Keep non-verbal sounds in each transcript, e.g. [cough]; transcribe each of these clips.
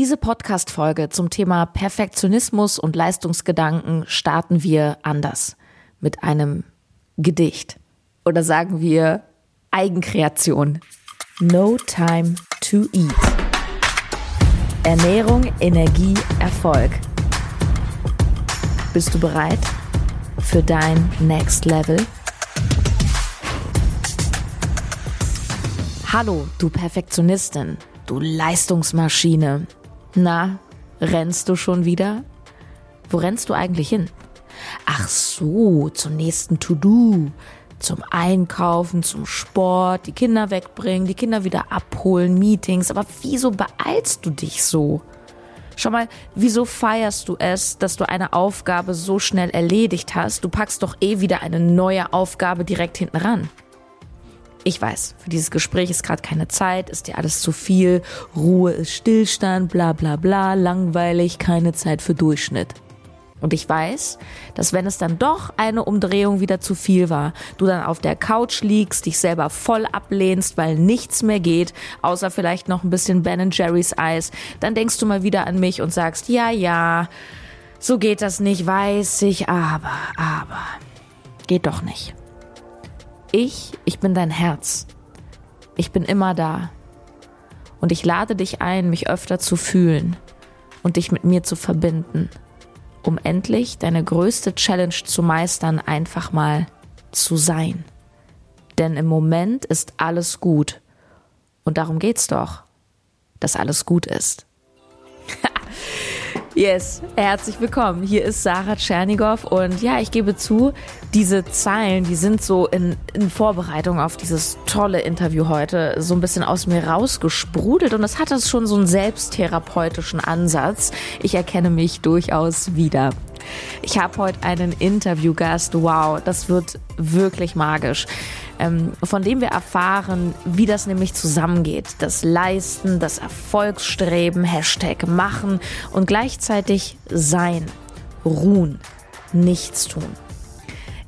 Diese Podcast-Folge zum Thema Perfektionismus und Leistungsgedanken starten wir anders. Mit einem Gedicht. Oder sagen wir Eigenkreation. No time to eat. Ernährung, Energie, Erfolg. Bist du bereit für dein Next Level? Hallo, du Perfektionistin, du Leistungsmaschine. Na, rennst du schon wieder? Wo rennst du eigentlich hin? Ach so, zum nächsten To-Do, zum Einkaufen, zum Sport, die Kinder wegbringen, die Kinder wieder abholen, Meetings. Aber wieso beeilst du dich so? Schau mal, wieso feierst du es, dass du eine Aufgabe so schnell erledigt hast? Du packst doch eh wieder eine neue Aufgabe direkt hinten ran. Ich weiß, für dieses Gespräch ist gerade keine Zeit, ist dir alles zu viel, Ruhe ist Stillstand, bla bla bla, langweilig, keine Zeit für Durchschnitt. Und ich weiß, dass wenn es dann doch eine Umdrehung wieder zu viel war, du dann auf der Couch liegst, dich selber voll ablehnst, weil nichts mehr geht, außer vielleicht noch ein bisschen Ben Jerry's Eis, dann denkst du mal wieder an mich und sagst, ja, ja, so geht das nicht, weiß ich, aber, aber, geht doch nicht. Ich, ich bin dein Herz. Ich bin immer da. Und ich lade dich ein, mich öfter zu fühlen und dich mit mir zu verbinden, um endlich deine größte Challenge zu meistern, einfach mal zu sein. Denn im Moment ist alles gut. Und darum geht's doch, dass alles gut ist. [laughs] Yes, herzlich willkommen. Hier ist Sarah Tschernigow und ja, ich gebe zu, diese Zeilen, die sind so in, in Vorbereitung auf dieses tolle Interview heute so ein bisschen aus mir rausgesprudelt und es hatte schon so einen selbsttherapeutischen Ansatz. Ich erkenne mich durchaus wieder. Ich habe heute einen Interviewgast. Wow, das wird wirklich magisch ähm, von dem wir erfahren, wie das nämlich zusammengeht. Das Leisten, das Erfolgsstreben, Hashtag machen und gleichzeitig sein, ruhen, nichts tun.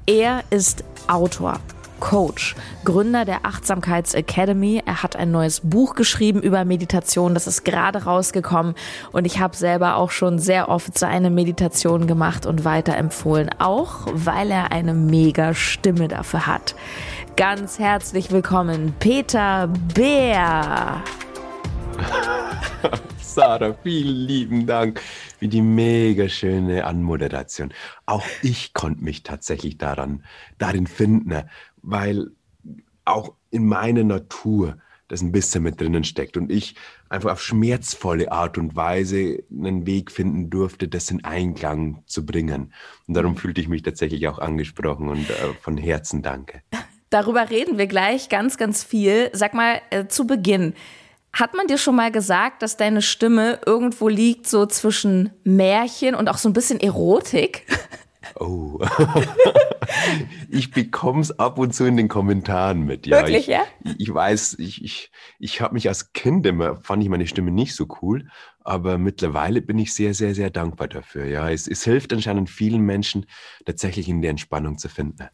Er ist Autor, Coach, Gründer der Achtsamkeits Academy. Er hat ein neues Buch geschrieben über Meditation. Das ist gerade rausgekommen und ich habe selber auch schon sehr oft seine Meditation gemacht und weiterempfohlen, auch weil er eine mega Stimme dafür hat. Ganz herzlich willkommen, Peter Bär. [laughs] Sarah, vielen lieben Dank für die mega schöne Anmoderation. Auch ich konnte mich tatsächlich daran, darin finden, weil auch in meiner Natur das ein bisschen mit drinnen steckt und ich einfach auf schmerzvolle Art und Weise einen Weg finden durfte, das in Einklang zu bringen. Und darum fühlte ich mich tatsächlich auch angesprochen und äh, von Herzen danke. Darüber reden wir gleich ganz, ganz viel. Sag mal, äh, zu Beginn, hat man dir schon mal gesagt, dass deine Stimme irgendwo liegt, so zwischen Märchen und auch so ein bisschen Erotik? Oh, [laughs] ich bekomme es ab und zu in den Kommentaren mit. Ja, Wirklich, ich, ja? Ich weiß, ich, ich, ich habe mich als Kind immer, fand ich meine Stimme nicht so cool, aber mittlerweile bin ich sehr, sehr, sehr dankbar dafür. Ja, es, es hilft anscheinend vielen Menschen, tatsächlich in der Entspannung zu finden.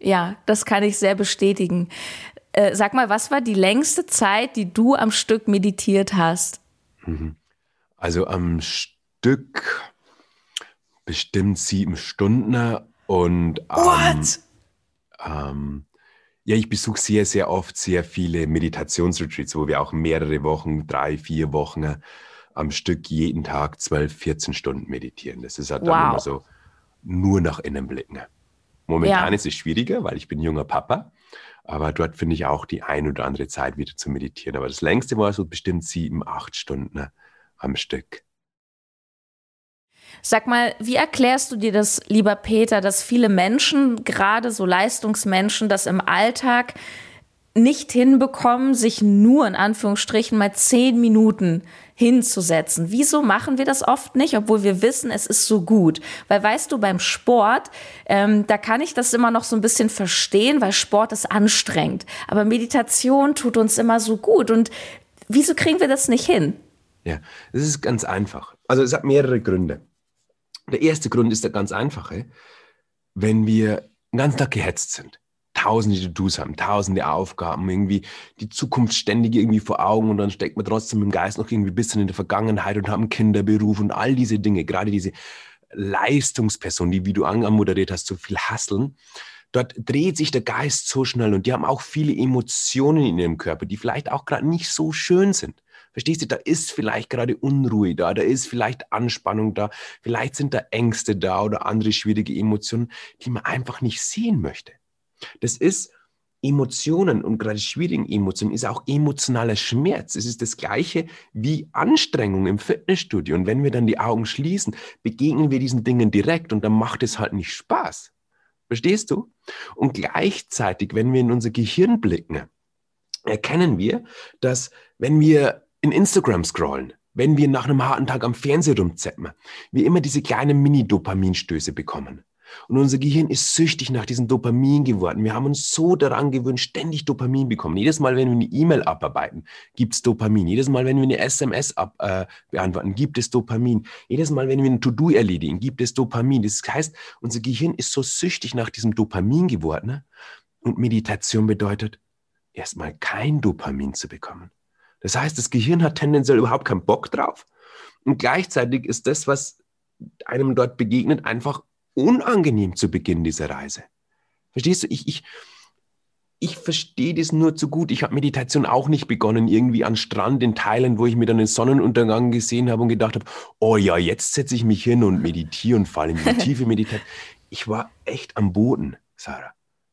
Ja, das kann ich sehr bestätigen. Äh, sag mal, was war die längste Zeit, die du am Stück meditiert hast? Mhm. Also am Stück bestimmt sieben Stunden und ähm, ähm, ja, ich besuche sehr, sehr oft sehr viele Meditationsretreats, wo wir auch mehrere Wochen, drei, vier Wochen am Stück jeden Tag 12, 14 Stunden meditieren. Das ist halt dann Wow. immer so nur nach innen blicken. Momentan Ja. ist es schwieriger, weil ich bin junger Papa. Aber dort finde ich auch die ein oder andere Zeit wieder zu meditieren. Aber das längste war so bestimmt sieben, acht Stunden am Stück. Sag mal, wie erklärst du dir das, lieber Peter, dass viele Menschen, gerade so Leistungsmenschen, das im Alltag nicht hinbekommen, sich nur in Anführungsstrichen mal zehn Minuten hinzusetzen. Wieso machen wir das oft nicht, obwohl wir wissen, es ist so gut? Weil weißt du, beim Sport, ähm, da kann ich das immer noch so ein bisschen verstehen, weil Sport ist anstrengend. Aber Meditation tut uns immer so gut. Und wieso kriegen wir das nicht hin? Ja, es ist ganz einfach. Also es hat mehrere Gründe. Der erste Grund ist der ganz einfache. Wenn wir den ganzen Tag gehetzt sind, tausende To-Dos haben, tausende Aufgaben, irgendwie die Zukunft ständig irgendwie vor Augen und dann steckt man trotzdem im Geist noch irgendwie ein bisschen in der Vergangenheit und haben Kinderberuf und all diese Dinge, gerade diese Leistungsperson, die, wie du anmoderiert hast, so viel hasseln. Dort dreht sich der Geist so schnell und die haben auch viele Emotionen in ihrem Körper, die vielleicht auch gerade nicht so schön sind. Verstehst du, da ist vielleicht gerade Unruhe da, da ist vielleicht Anspannung da, vielleicht sind da Ängste da oder andere schwierige Emotionen, die man einfach nicht sehen möchte. Das ist Emotionen und gerade schwierigen Emotionen ist auch emotionaler Schmerz. Es ist das gleiche wie Anstrengung im Fitnessstudio. Und wenn wir dann die Augen schließen, begegnen wir diesen Dingen direkt und dann macht es halt nicht Spaß. Verstehst du? Und gleichzeitig, wenn wir in unser Gehirn blicken, erkennen wir, dass wenn wir in Instagram scrollen, wenn wir nach einem harten Tag am Fernseher rumzeppen, wir immer diese kleinen Mini-Dopaminstöße bekommen. Und unser Gehirn ist süchtig nach diesem Dopamin geworden. Wir haben uns so daran gewöhnt, ständig Dopamin bekommen. Jedes Mal, wenn wir eine E-Mail abarbeiten, gibt es Dopamin. Jedes Mal, wenn wir eine SMS ab, äh, beantworten, gibt es Dopamin. Jedes Mal, wenn wir ein To-Do erledigen, gibt es Dopamin. Das heißt, unser Gehirn ist so süchtig nach diesem Dopamin geworden. Ne? Und Meditation bedeutet, erstmal kein Dopamin zu bekommen. Das heißt, das Gehirn hat tendenziell überhaupt keinen Bock drauf. Und gleichzeitig ist das, was einem dort begegnet, einfach unangenehm zu Beginn dieser Reise. Verstehst du? Ich, ich, ich verstehe das nur zu gut. Ich habe Meditation auch nicht begonnen, irgendwie an Strand in Thailand, wo ich mir dann den Sonnenuntergang gesehen habe und gedacht habe, oh ja, jetzt setze ich mich hin und meditiere und falle in die [laughs] tiefe Meditation. Ich war echt am Boden, Sarah.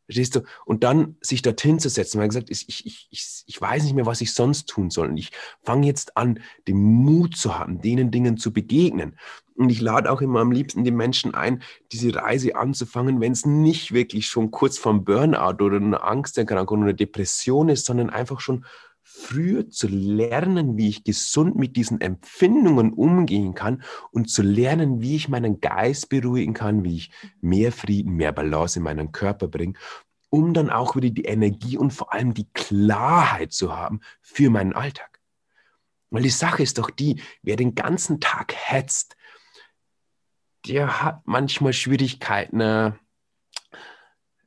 Verstehst du? Und dann sich dorthin zu setzen, weil gesagt ist, ich, ich, ich, ich weiß nicht mehr, was ich sonst tun soll. Und ich fange jetzt an, den Mut zu haben, denen Dingen zu begegnen. Und ich lade auch immer am liebsten die Menschen ein, diese Reise anzufangen, wenn es nicht wirklich schon kurz vorm Burnout oder eine Angsterkrankung oder eine Depression ist, sondern einfach schon früher zu lernen, wie ich gesund mit diesen Empfindungen umgehen kann und zu lernen, wie ich meinen Geist beruhigen kann, wie ich mehr Frieden, mehr Balance in meinen Körper bringe, um dann auch wieder die Energie und vor allem die Klarheit zu haben für meinen Alltag. Weil die Sache ist doch die, wer den ganzen Tag hetzt, der hat manchmal Schwierigkeiten, äh,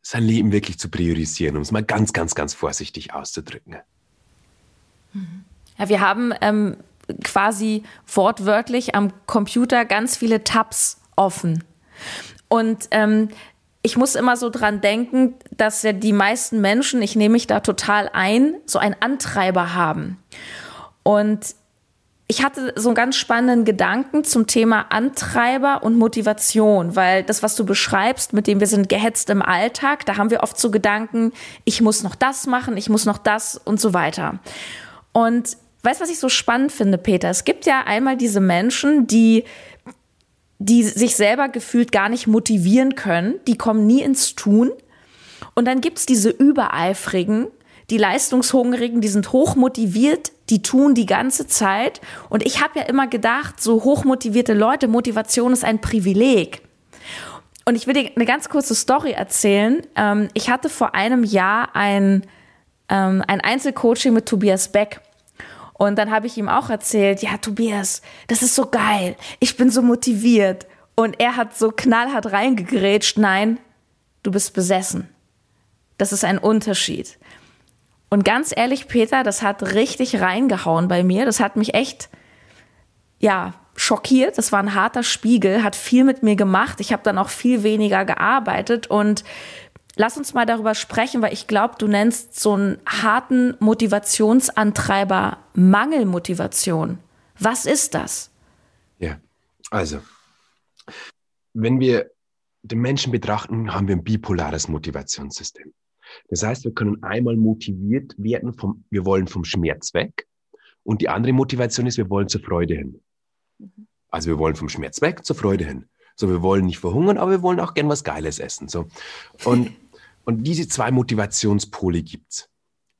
sein Leben wirklich zu priorisieren, um es mal ganz, ganz, ganz vorsichtig auszudrücken. Ja, wir haben ähm, quasi wortwörtlich am Computer ganz viele Tabs offen. Und ähm, ich muss immer so dran denken, dass ja die meisten Menschen, ich nehme mich da total ein, so einen Antreiber haben. Und ich hatte so einen ganz spannenden Gedanken zum Thema Antreiber und Motivation, weil das, was du beschreibst, mit dem wir sind gehetzt im Alltag, da haben wir oft so Gedanken, ich muss noch das machen, ich muss noch das und so weiter. Und weißt was ich so spannend finde, Peter? Es gibt ja einmal diese Menschen, die die sich selber gefühlt gar nicht motivieren können, die kommen nie ins Tun. Und dann gibt's diese Übereifrigen, die Leistungshungrigen, die sind hochmotiviert, die tun die ganze Zeit. Und ich habe ja immer gedacht, so hochmotivierte Leute, Motivation ist ein Privileg. Und ich will dir eine ganz kurze Story erzählen. Ähm, ich hatte vor einem Jahr ein ähm, ein Einzelcoaching mit Tobias Beck. Und dann habe ich ihm auch erzählt, ja, Tobias, das ist so geil. Ich bin so motiviert. Und er hat so knallhart reingegrätscht, nein, du bist besessen. Das ist ein Unterschied. Und ganz ehrlich, Peter, das hat richtig reingehauen bei mir. Das hat mich echt, ja, schockiert. Das war ein harter Spiegel, hat viel mit mir gemacht. Ich habe dann auch viel weniger gearbeitet und Lass uns mal darüber sprechen, weil ich glaube, du nennst so einen harten Motivationsantreiber Mangelmotivation. Was ist das? Ja, also, wenn wir den Menschen betrachten, haben wir ein bipolares Motivationssystem. Das heißt, wir können einmal motiviert werden, vom, wir wollen vom Schmerz weg. Und die andere Motivation ist, wir wollen zur Freude hin. Also wir wollen vom Schmerz weg zur Freude hin. So, wir wollen nicht verhungern, aber wir wollen auch gern was Geiles essen. So. Und und diese zwei Motivationspole gibt's.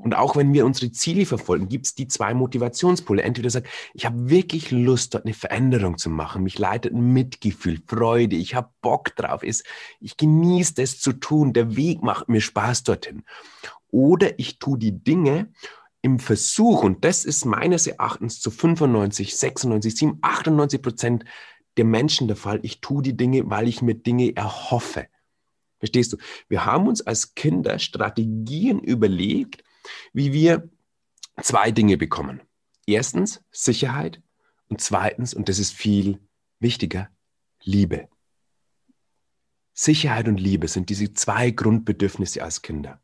Und auch wenn wir unsere Ziele verfolgen, gibt's die zwei Motivationspole. Entweder sagt, ich habe wirklich Lust, dort eine Veränderung zu machen. Mich leitet Mitgefühl, Freude, ich habe Bock drauf. Ist, ich genieße das zu tun. Der Weg macht mir Spaß dorthin. Oder ich tue die Dinge im Versuch, und das ist meines Erachtens zu 95, 96, 7, 98 Prozent der Menschen der Fall. Ich tue die Dinge, weil ich mir Dinge erhoffe. Verstehst du? Wir haben uns als Kinder Strategien überlegt, wie wir zwei Dinge bekommen. Erstens Sicherheit und zweitens, und das ist viel wichtiger, Liebe. Sicherheit und Liebe sind diese zwei Grundbedürfnisse als Kinder.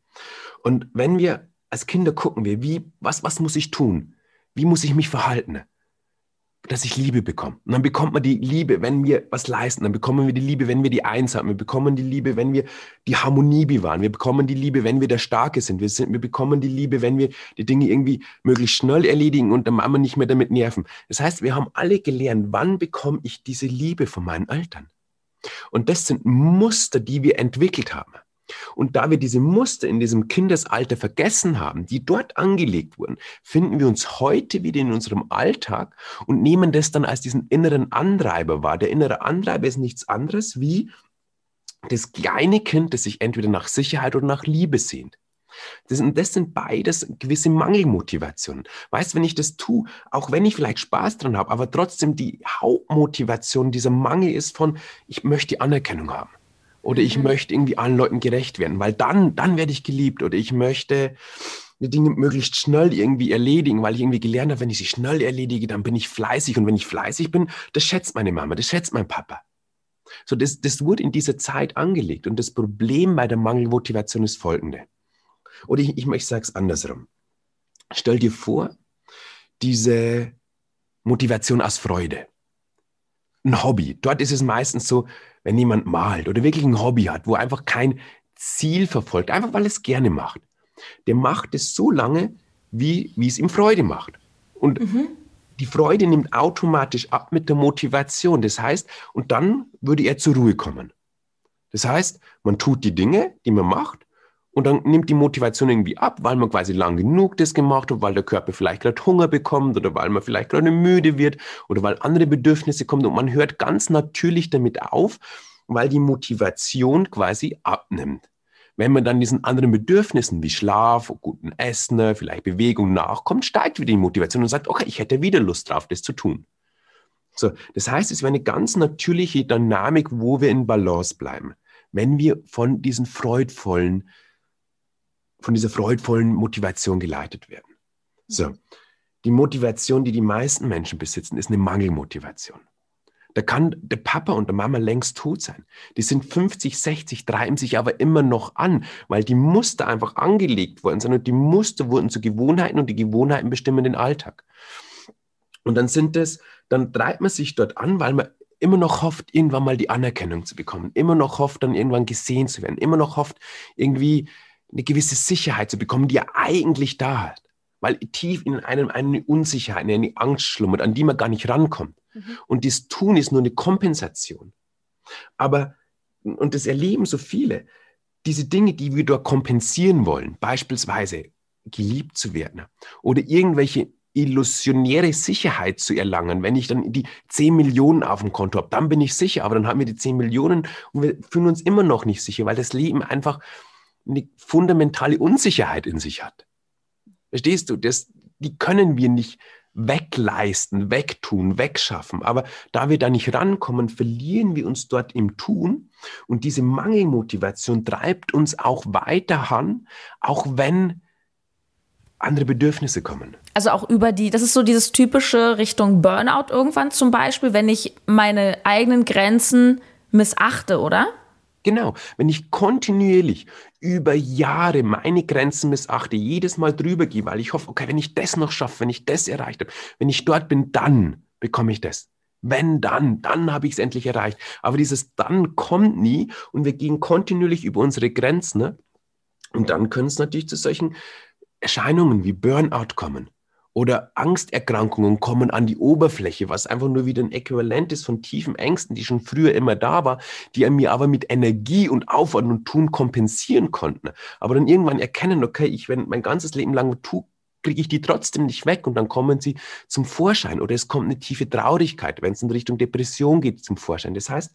Und wenn wir als Kinder gucken wir, wie, was, was muss ich tun? Wie muss ich mich verhalten? Dass ich Liebe bekomme. Und dann bekommt man die Liebe, wenn wir was leisten. Dann bekommen wir die Liebe, wenn wir die Eins haben. Wir bekommen die Liebe, wenn wir die Harmonie bewahren. Wir bekommen die Liebe, wenn wir der Starke sind. Wir, sind. wir bekommen die Liebe, wenn wir die Dinge irgendwie möglichst schnell erledigen und der Mama nicht mehr damit nerven. Das heißt, wir haben alle gelernt, wann bekomme ich diese Liebe von meinen Eltern? Und das sind Muster, die wir entwickelt haben. Und da wir diese Muster in diesem Kindesalter vergessen haben, die dort angelegt wurden, finden wir uns heute wieder in unserem Alltag und nehmen das dann als diesen inneren Antreiber wahr. Der innere Antreiber ist nichts anderes wie das kleine Kind, das sich entweder nach Sicherheit oder nach Liebe sehnt. Das, sind, das sind beides gewisse Mangelmotivationen. Weißt, wenn ich das tue, auch wenn ich vielleicht Spaß dran habe, aber trotzdem die Hauptmotivation dieser Mangel ist von, ich möchte Anerkennung haben. Oder ich mhm. möchte irgendwie allen Leuten gerecht werden, weil dann, dann werde ich geliebt. Oder ich möchte die Dinge möglichst schnell irgendwie erledigen, weil ich irgendwie gelernt habe, wenn ich sie schnell erledige, dann bin ich fleißig. Und wenn ich fleißig bin, das schätzt meine Mama, das schätzt mein Papa. So, das, das wurde in dieser Zeit angelegt. Und das Problem bei der Mangelmotivation ist folgende. Oder ich, ich, ich sage es andersrum. Stell dir vor, diese Motivation aus Freude. Ein Hobby. Dort ist es meistens so, wenn jemand malt oder wirklich ein Hobby hat, wo einfach kein Ziel verfolgt, einfach weil es gerne macht, der macht es so lange, wie, wie es ihm Freude macht. Und mhm. die Freude nimmt automatisch ab mit der Motivation. Das heißt, und dann würde er zur Ruhe kommen. Das heißt, man tut die Dinge, die man macht, und dann nimmt die Motivation irgendwie ab, weil man quasi lang genug das gemacht hat, weil der Körper vielleicht gerade Hunger bekommt oder weil man vielleicht gerade müde wird oder weil andere Bedürfnisse kommen und man hört ganz natürlich damit auf, weil die Motivation quasi abnimmt. Wenn man dann diesen anderen Bedürfnissen wie Schlaf, guten Essen, vielleicht Bewegung nachkommt, steigt wieder die Motivation und sagt, okay, ich hätte wieder Lust drauf, das zu tun. So, das heißt, es wäre eine ganz natürliche Dynamik, wo wir in Balance bleiben, wenn wir von diesen freudvollen von dieser freudvollen Motivation geleitet werden. So, die Motivation, die die meisten Menschen besitzen, ist eine Mangelmotivation. Da kann der Papa und der Mama längst tot sein. Die sind 50, 60, treiben sich aber immer noch an, weil die Muster einfach angelegt worden sind und die Muster wurden zu Gewohnheiten und die Gewohnheiten bestimmen den Alltag. Und dann sind es, dann treibt man sich dort an, weil man immer noch hofft, irgendwann mal die Anerkennung zu bekommen, immer noch hofft, dann irgendwann gesehen zu werden, immer noch hofft, irgendwie eine gewisse Sicherheit zu bekommen, die er eigentlich da hat. Weil tief in einem eine Unsicherheit, eine Angst schlummert, an die man gar nicht rankommt. Mhm. Und das Tun ist nur eine Kompensation. Aber, und das erleben so viele, diese Dinge, die wir dort kompensieren wollen, beispielsweise geliebt zu werden oder irgendwelche illusionäre Sicherheit zu erlangen. Wenn ich dann die 10 Millionen auf dem Konto habe, dann bin ich sicher, aber dann haben wir die 10 Millionen und wir fühlen uns immer noch nicht sicher, weil das Leben einfach eine fundamentale Unsicherheit in sich hat. Verstehst du? Das, die können wir nicht wegleisten, wegtun, wegschaffen. Aber da wir da nicht rankommen, verlieren wir uns dort im Tun. Und diese Mangelmotivation treibt uns auch weiter an, auch wenn andere Bedürfnisse kommen. Also auch über die, das ist so dieses typische Richtung Burnout irgendwann zum Beispiel, wenn ich meine eigenen Grenzen missachte, oder? Genau, wenn ich kontinuierlich über Jahre meine Grenzen missachte, jedes Mal drüber gehe, weil ich hoffe, okay, wenn ich das noch schaffe, wenn ich das erreicht habe, wenn ich dort bin, dann bekomme ich das. Wenn dann, dann habe ich es endlich erreicht. Aber dieses dann kommt nie und wir gehen kontinuierlich über unsere Grenzen. Ne? Und dann können es natürlich zu solchen Erscheinungen wie Burnout kommen oder Angsterkrankungen kommen an die Oberfläche, was einfach nur wieder ein Äquivalent ist von tiefen Ängsten, die schon früher immer da war, die an mir aber mit Energie und Aufwand und Tun kompensieren konnten. Aber dann irgendwann erkennen, okay, ich, wenn mein ganzes Leben lang tue, kriege ich die trotzdem nicht weg und dann kommen sie zum Vorschein oder es kommt eine tiefe Traurigkeit, wenn es in Richtung Depression geht, zum Vorschein. Das heißt,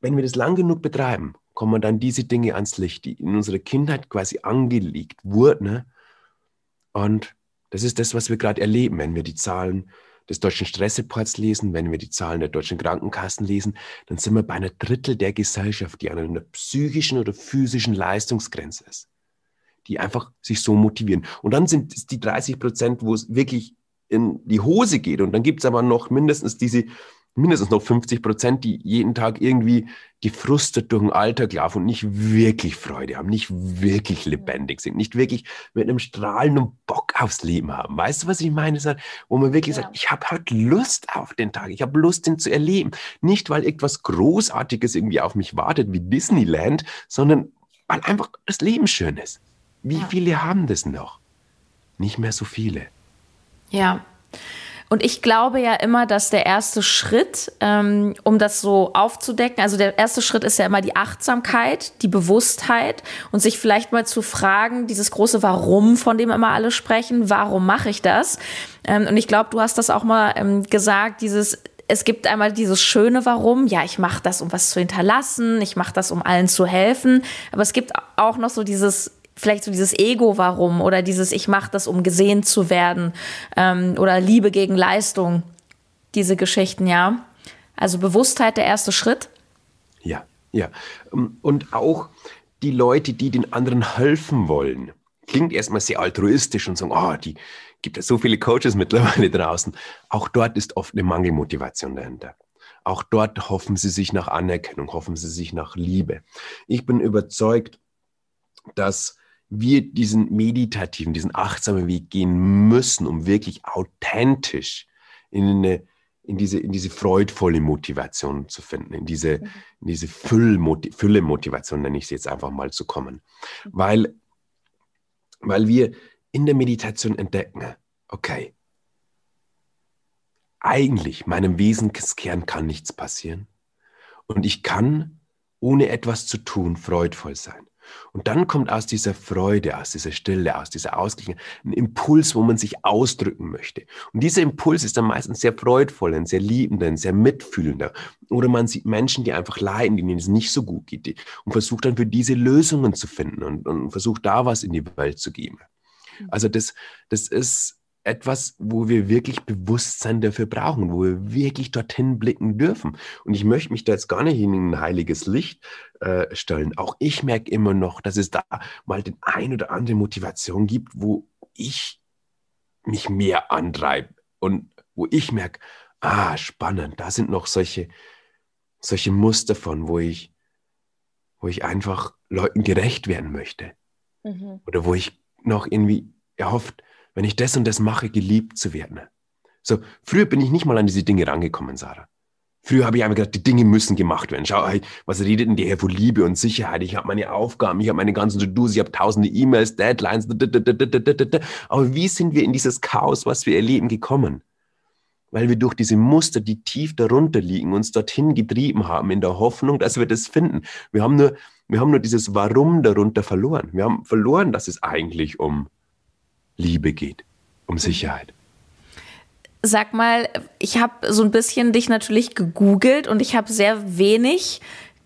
wenn wir das lang genug betreiben, kommen dann diese Dinge ans Licht, die in unserer Kindheit quasi angelegt wurden. Ne? Und das ist das, was wir gerade erleben, wenn wir die Zahlen des deutschen Stressreports lesen, wenn wir die Zahlen der deutschen Krankenkassen lesen, dann sind wir bei einer Drittel der Gesellschaft, die an einer psychischen oder physischen Leistungsgrenze ist, die einfach sich so motivieren. Und dann sind es die 30 Prozent, wo es wirklich in die Hose geht. Und dann gibt es aber noch mindestens diese mindestens noch 50 Prozent, die jeden Tag irgendwie gefrustet durch den Alltag laufen und nicht wirklich Freude haben, nicht wirklich lebendig sind, nicht wirklich mit einem strahlenden Bock aufs Leben haben. Weißt du, was ich meine? Wo man wirklich ja. sagt, ich habe halt Lust auf den Tag, ich habe Lust, den zu erleben. Nicht, weil etwas Großartiges irgendwie auf mich wartet, wie Disneyland, sondern weil einfach das Leben schön ist. Wie ja. viele haben das noch? Nicht mehr so viele. Ja. Und ich glaube ja immer, dass der erste Schritt, ähm, um das so aufzudecken, also der erste Schritt ist ja immer die Achtsamkeit, die Bewusstheit und sich vielleicht mal zu fragen, dieses große Warum, von dem immer alle sprechen, warum mache ich das? Ähm, und ich glaube, du hast das auch mal ähm, gesagt, dieses es gibt einmal dieses schöne Warum, ja, ich mache das, um was zu hinterlassen, ich mache das, um allen zu helfen, aber es gibt auch noch so dieses vielleicht so dieses Ego-Warum oder dieses Ich mache das, um gesehen zu werden ähm, oder Liebe gegen Leistung, diese Geschichten, ja. Also Bewusstheit der erste Schritt. Ja, ja. Ähm, und auch die Leute, die den anderen helfen wollen. Klingt erstmal sehr altruistisch und sagen, oh, die gibt es so viele Coaches [laughs] mittlerweile draußen. Auch dort ist oft eine Mangelmotivation dahinter. Auch dort hoffen sie sich nach Anerkennung, hoffen sie sich nach Liebe. Ich bin überzeugt, dass wir diesen meditativen, diesen achtsamen Weg gehen müssen, um wirklich authentisch in eine in diese, in diese freudvolle Motivation zu finden, in diese, mhm. in diese Fülle-Motivation, nenne ich sie jetzt einfach mal, zu kommen. Mhm. Weil, weil wir in der Meditation entdecken, okay, eigentlich meinem Wesenskern kann nichts passieren und ich kann, ohne etwas zu tun, freudvoll sein. Und dann kommt aus dieser Freude, aus dieser Stille, aus dieser Ausgleich ein Impuls, wo man sich ausdrücken möchte. Und dieser Impuls ist dann meistens sehr freudvoll, ein sehr liebender, ein sehr mitfühlender. Oder man sieht Menschen, die einfach leiden, denen es nicht so gut geht und versucht dann für diese Lösungen zu finden und, und versucht da was in die Welt zu geben. Mhm. Also das, das ist etwas, wo wir wirklich Bewusstsein dafür brauchen, wo wir wirklich dorthin blicken dürfen. Und ich möchte mich da jetzt gar nicht in ein heiliges Licht äh, stellen. Auch ich merke immer noch, dass es da mal den ein oder andere Motivation gibt, wo ich mich mehr antreibe und wo ich merke, ah, spannend, da sind noch solche, solche Muster von, wo ich, wo ich einfach Leuten gerecht werden möchte. Mhm. Oder wo ich noch irgendwie erhofft, wenn ich das und das mache, geliebt zu werden. So, früher bin ich nicht mal an diese Dinge rangekommen, Sarah. Früher habe ich einfach gedacht, die Dinge müssen gemacht werden. Schau, was redet denn der Herr von Liebe und Sicherheit? Ich habe meine Aufgaben, ich habe meine ganzen To-Dos, ich habe tausende E-Mails, Deadlines. Aber wie sind wir in dieses Chaos, was wir erleben, gekommen? Weil wir durch diese Muster, die tief darunter liegen, uns dorthin getrieben haben, in der Hoffnung, dass wir das finden. Wir haben nur, wir haben nur dieses Warum darunter verloren. Wir haben verloren, dass es eigentlich um Liebe geht, um Sicherheit. Sag mal, ich habe so ein bisschen dich natürlich gegoogelt und ich habe sehr wenig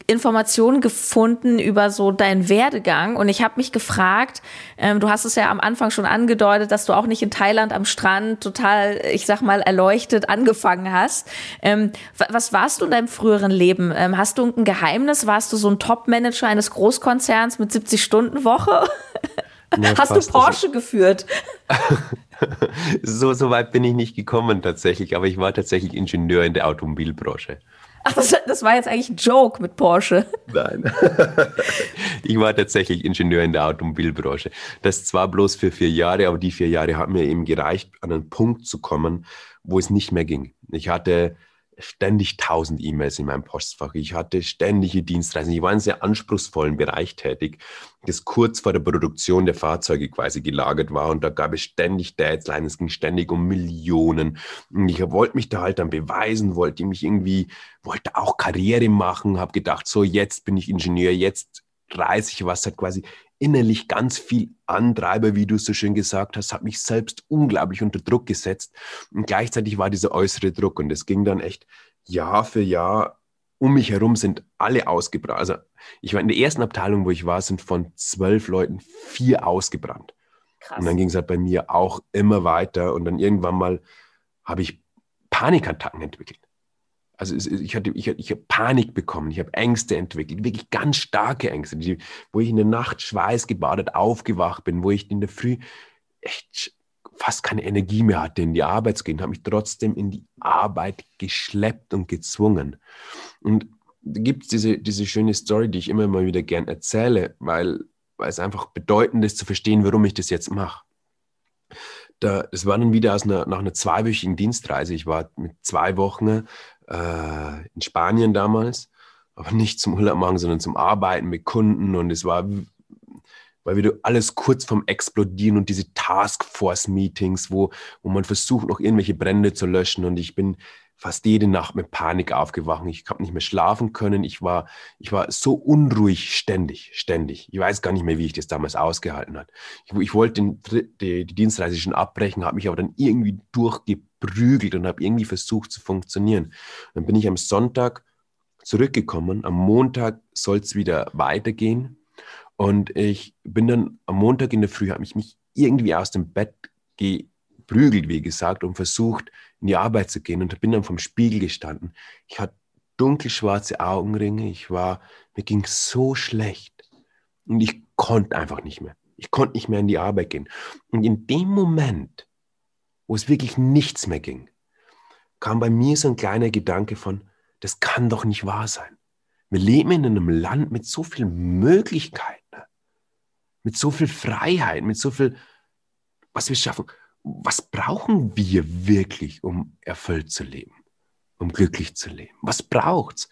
Informationen gefunden über so deinen Werdegang und ich habe mich gefragt, ähm, du hast es ja am Anfang schon angedeutet, dass du auch nicht in Thailand am Strand total, ich sag mal, erleuchtet angefangen hast. Ähm, was warst du in deinem früheren Leben? Ähm, hast du ein Geheimnis? Warst du so ein Top-Manager eines Großkonzerns mit 70 [laughs] Ja, Hast du Porsche geführt? [laughs] so, so weit bin ich nicht gekommen tatsächlich, aber ich war tatsächlich Ingenieur in der Automobilbranche. Ach, das, das war jetzt eigentlich ein Joke mit Porsche. Nein. [laughs] ich war tatsächlich Ingenieur in der Automobilbranche. Das zwar bloß für vier Jahre, aber die vier Jahre haben mir eben gereicht, an einen Punkt zu kommen, wo es nicht mehr ging. Ich hatte ständig tausend E-Mails in meinem Postfach. Ich hatte ständige Dienstreisen. Ich war in einem sehr anspruchsvollen Bereich tätig, das kurz vor der Produktion der Fahrzeuge quasi gelagert war. Und da gab es ständig Deadlines. Es ging ständig um Millionen. Und ich wollte mich da halt dann beweisen, wollte mich irgendwie, wollte auch Karriere machen, habe gedacht, so jetzt bin ich Ingenieur, jetzt reiße ich was, hat quasi innerlich ganz viel Antreiber, wie du so schön gesagt hast, hat mich selbst unglaublich unter Druck gesetzt. Und gleichzeitig war dieser äußere Druck und es ging dann echt Jahr für Jahr um mich herum sind alle ausgebrannt. Also ich war in der ersten Abteilung, wo ich war, sind von zwölf Leuten vier ausgebrannt. Krass. Und dann ging es halt bei mir auch immer weiter und dann irgendwann mal habe ich Panikattacken entwickelt. Also ich hatte, ich, ich habe Panik bekommen, ich habe Ängste entwickelt, wirklich ganz starke Ängste, die, wo ich in der Nacht schweißgebadet aufgewacht bin, wo ich in der Früh echt fast keine Energie mehr hatte, in die Arbeit zu gehen, habe mich trotzdem in die Arbeit geschleppt und gezwungen. Und da gibt es diese, diese schöne Story, die ich immer mal wieder gern erzähle, weil, weil es einfach bedeutend ist zu verstehen, warum ich das jetzt mache. Da, das war dann wieder aus einer, nach einer zweiwöchigen Dienstreise. Ich war mit zwei Wochen äh, in Spanien damals, aber nicht zum Urlaub machen, sondern zum Arbeiten mit Kunden. Und es war, war wieder alles kurz vom Explodieren und diese Taskforce-Meetings, wo, wo man versucht, noch irgendwelche Brände zu löschen. Und ich bin fast jede Nacht mit Panik aufgewacht. Ich habe nicht mehr schlafen können. Ich war, ich war so unruhig ständig, ständig. Ich weiß gar nicht mehr, wie ich das damals ausgehalten habe. Ich, ich wollte den, die, die Dienstreise schon abbrechen, habe mich aber dann irgendwie durchgeprügelt und habe irgendwie versucht zu funktionieren. Dann bin ich am Sonntag zurückgekommen. Am Montag soll es wieder weitergehen. Und ich bin dann am Montag in der Früh, habe ich mich irgendwie aus dem Bett geprügelt, wie gesagt, und versucht, in die Arbeit zu gehen und bin dann vom Spiegel gestanden. Ich hatte dunkelschwarze Augenringe, ich war, mir ging so schlecht und ich konnte einfach nicht mehr. Ich konnte nicht mehr in die Arbeit gehen. Und in dem Moment, wo es wirklich nichts mehr ging, kam bei mir so ein kleiner Gedanke von, das kann doch nicht wahr sein. Wir leben in einem Land mit so vielen Möglichkeiten, mit so viel Freiheit, mit so viel, was wir schaffen was brauchen wir wirklich, um erfüllt zu leben, um glücklich zu leben? Was braucht's?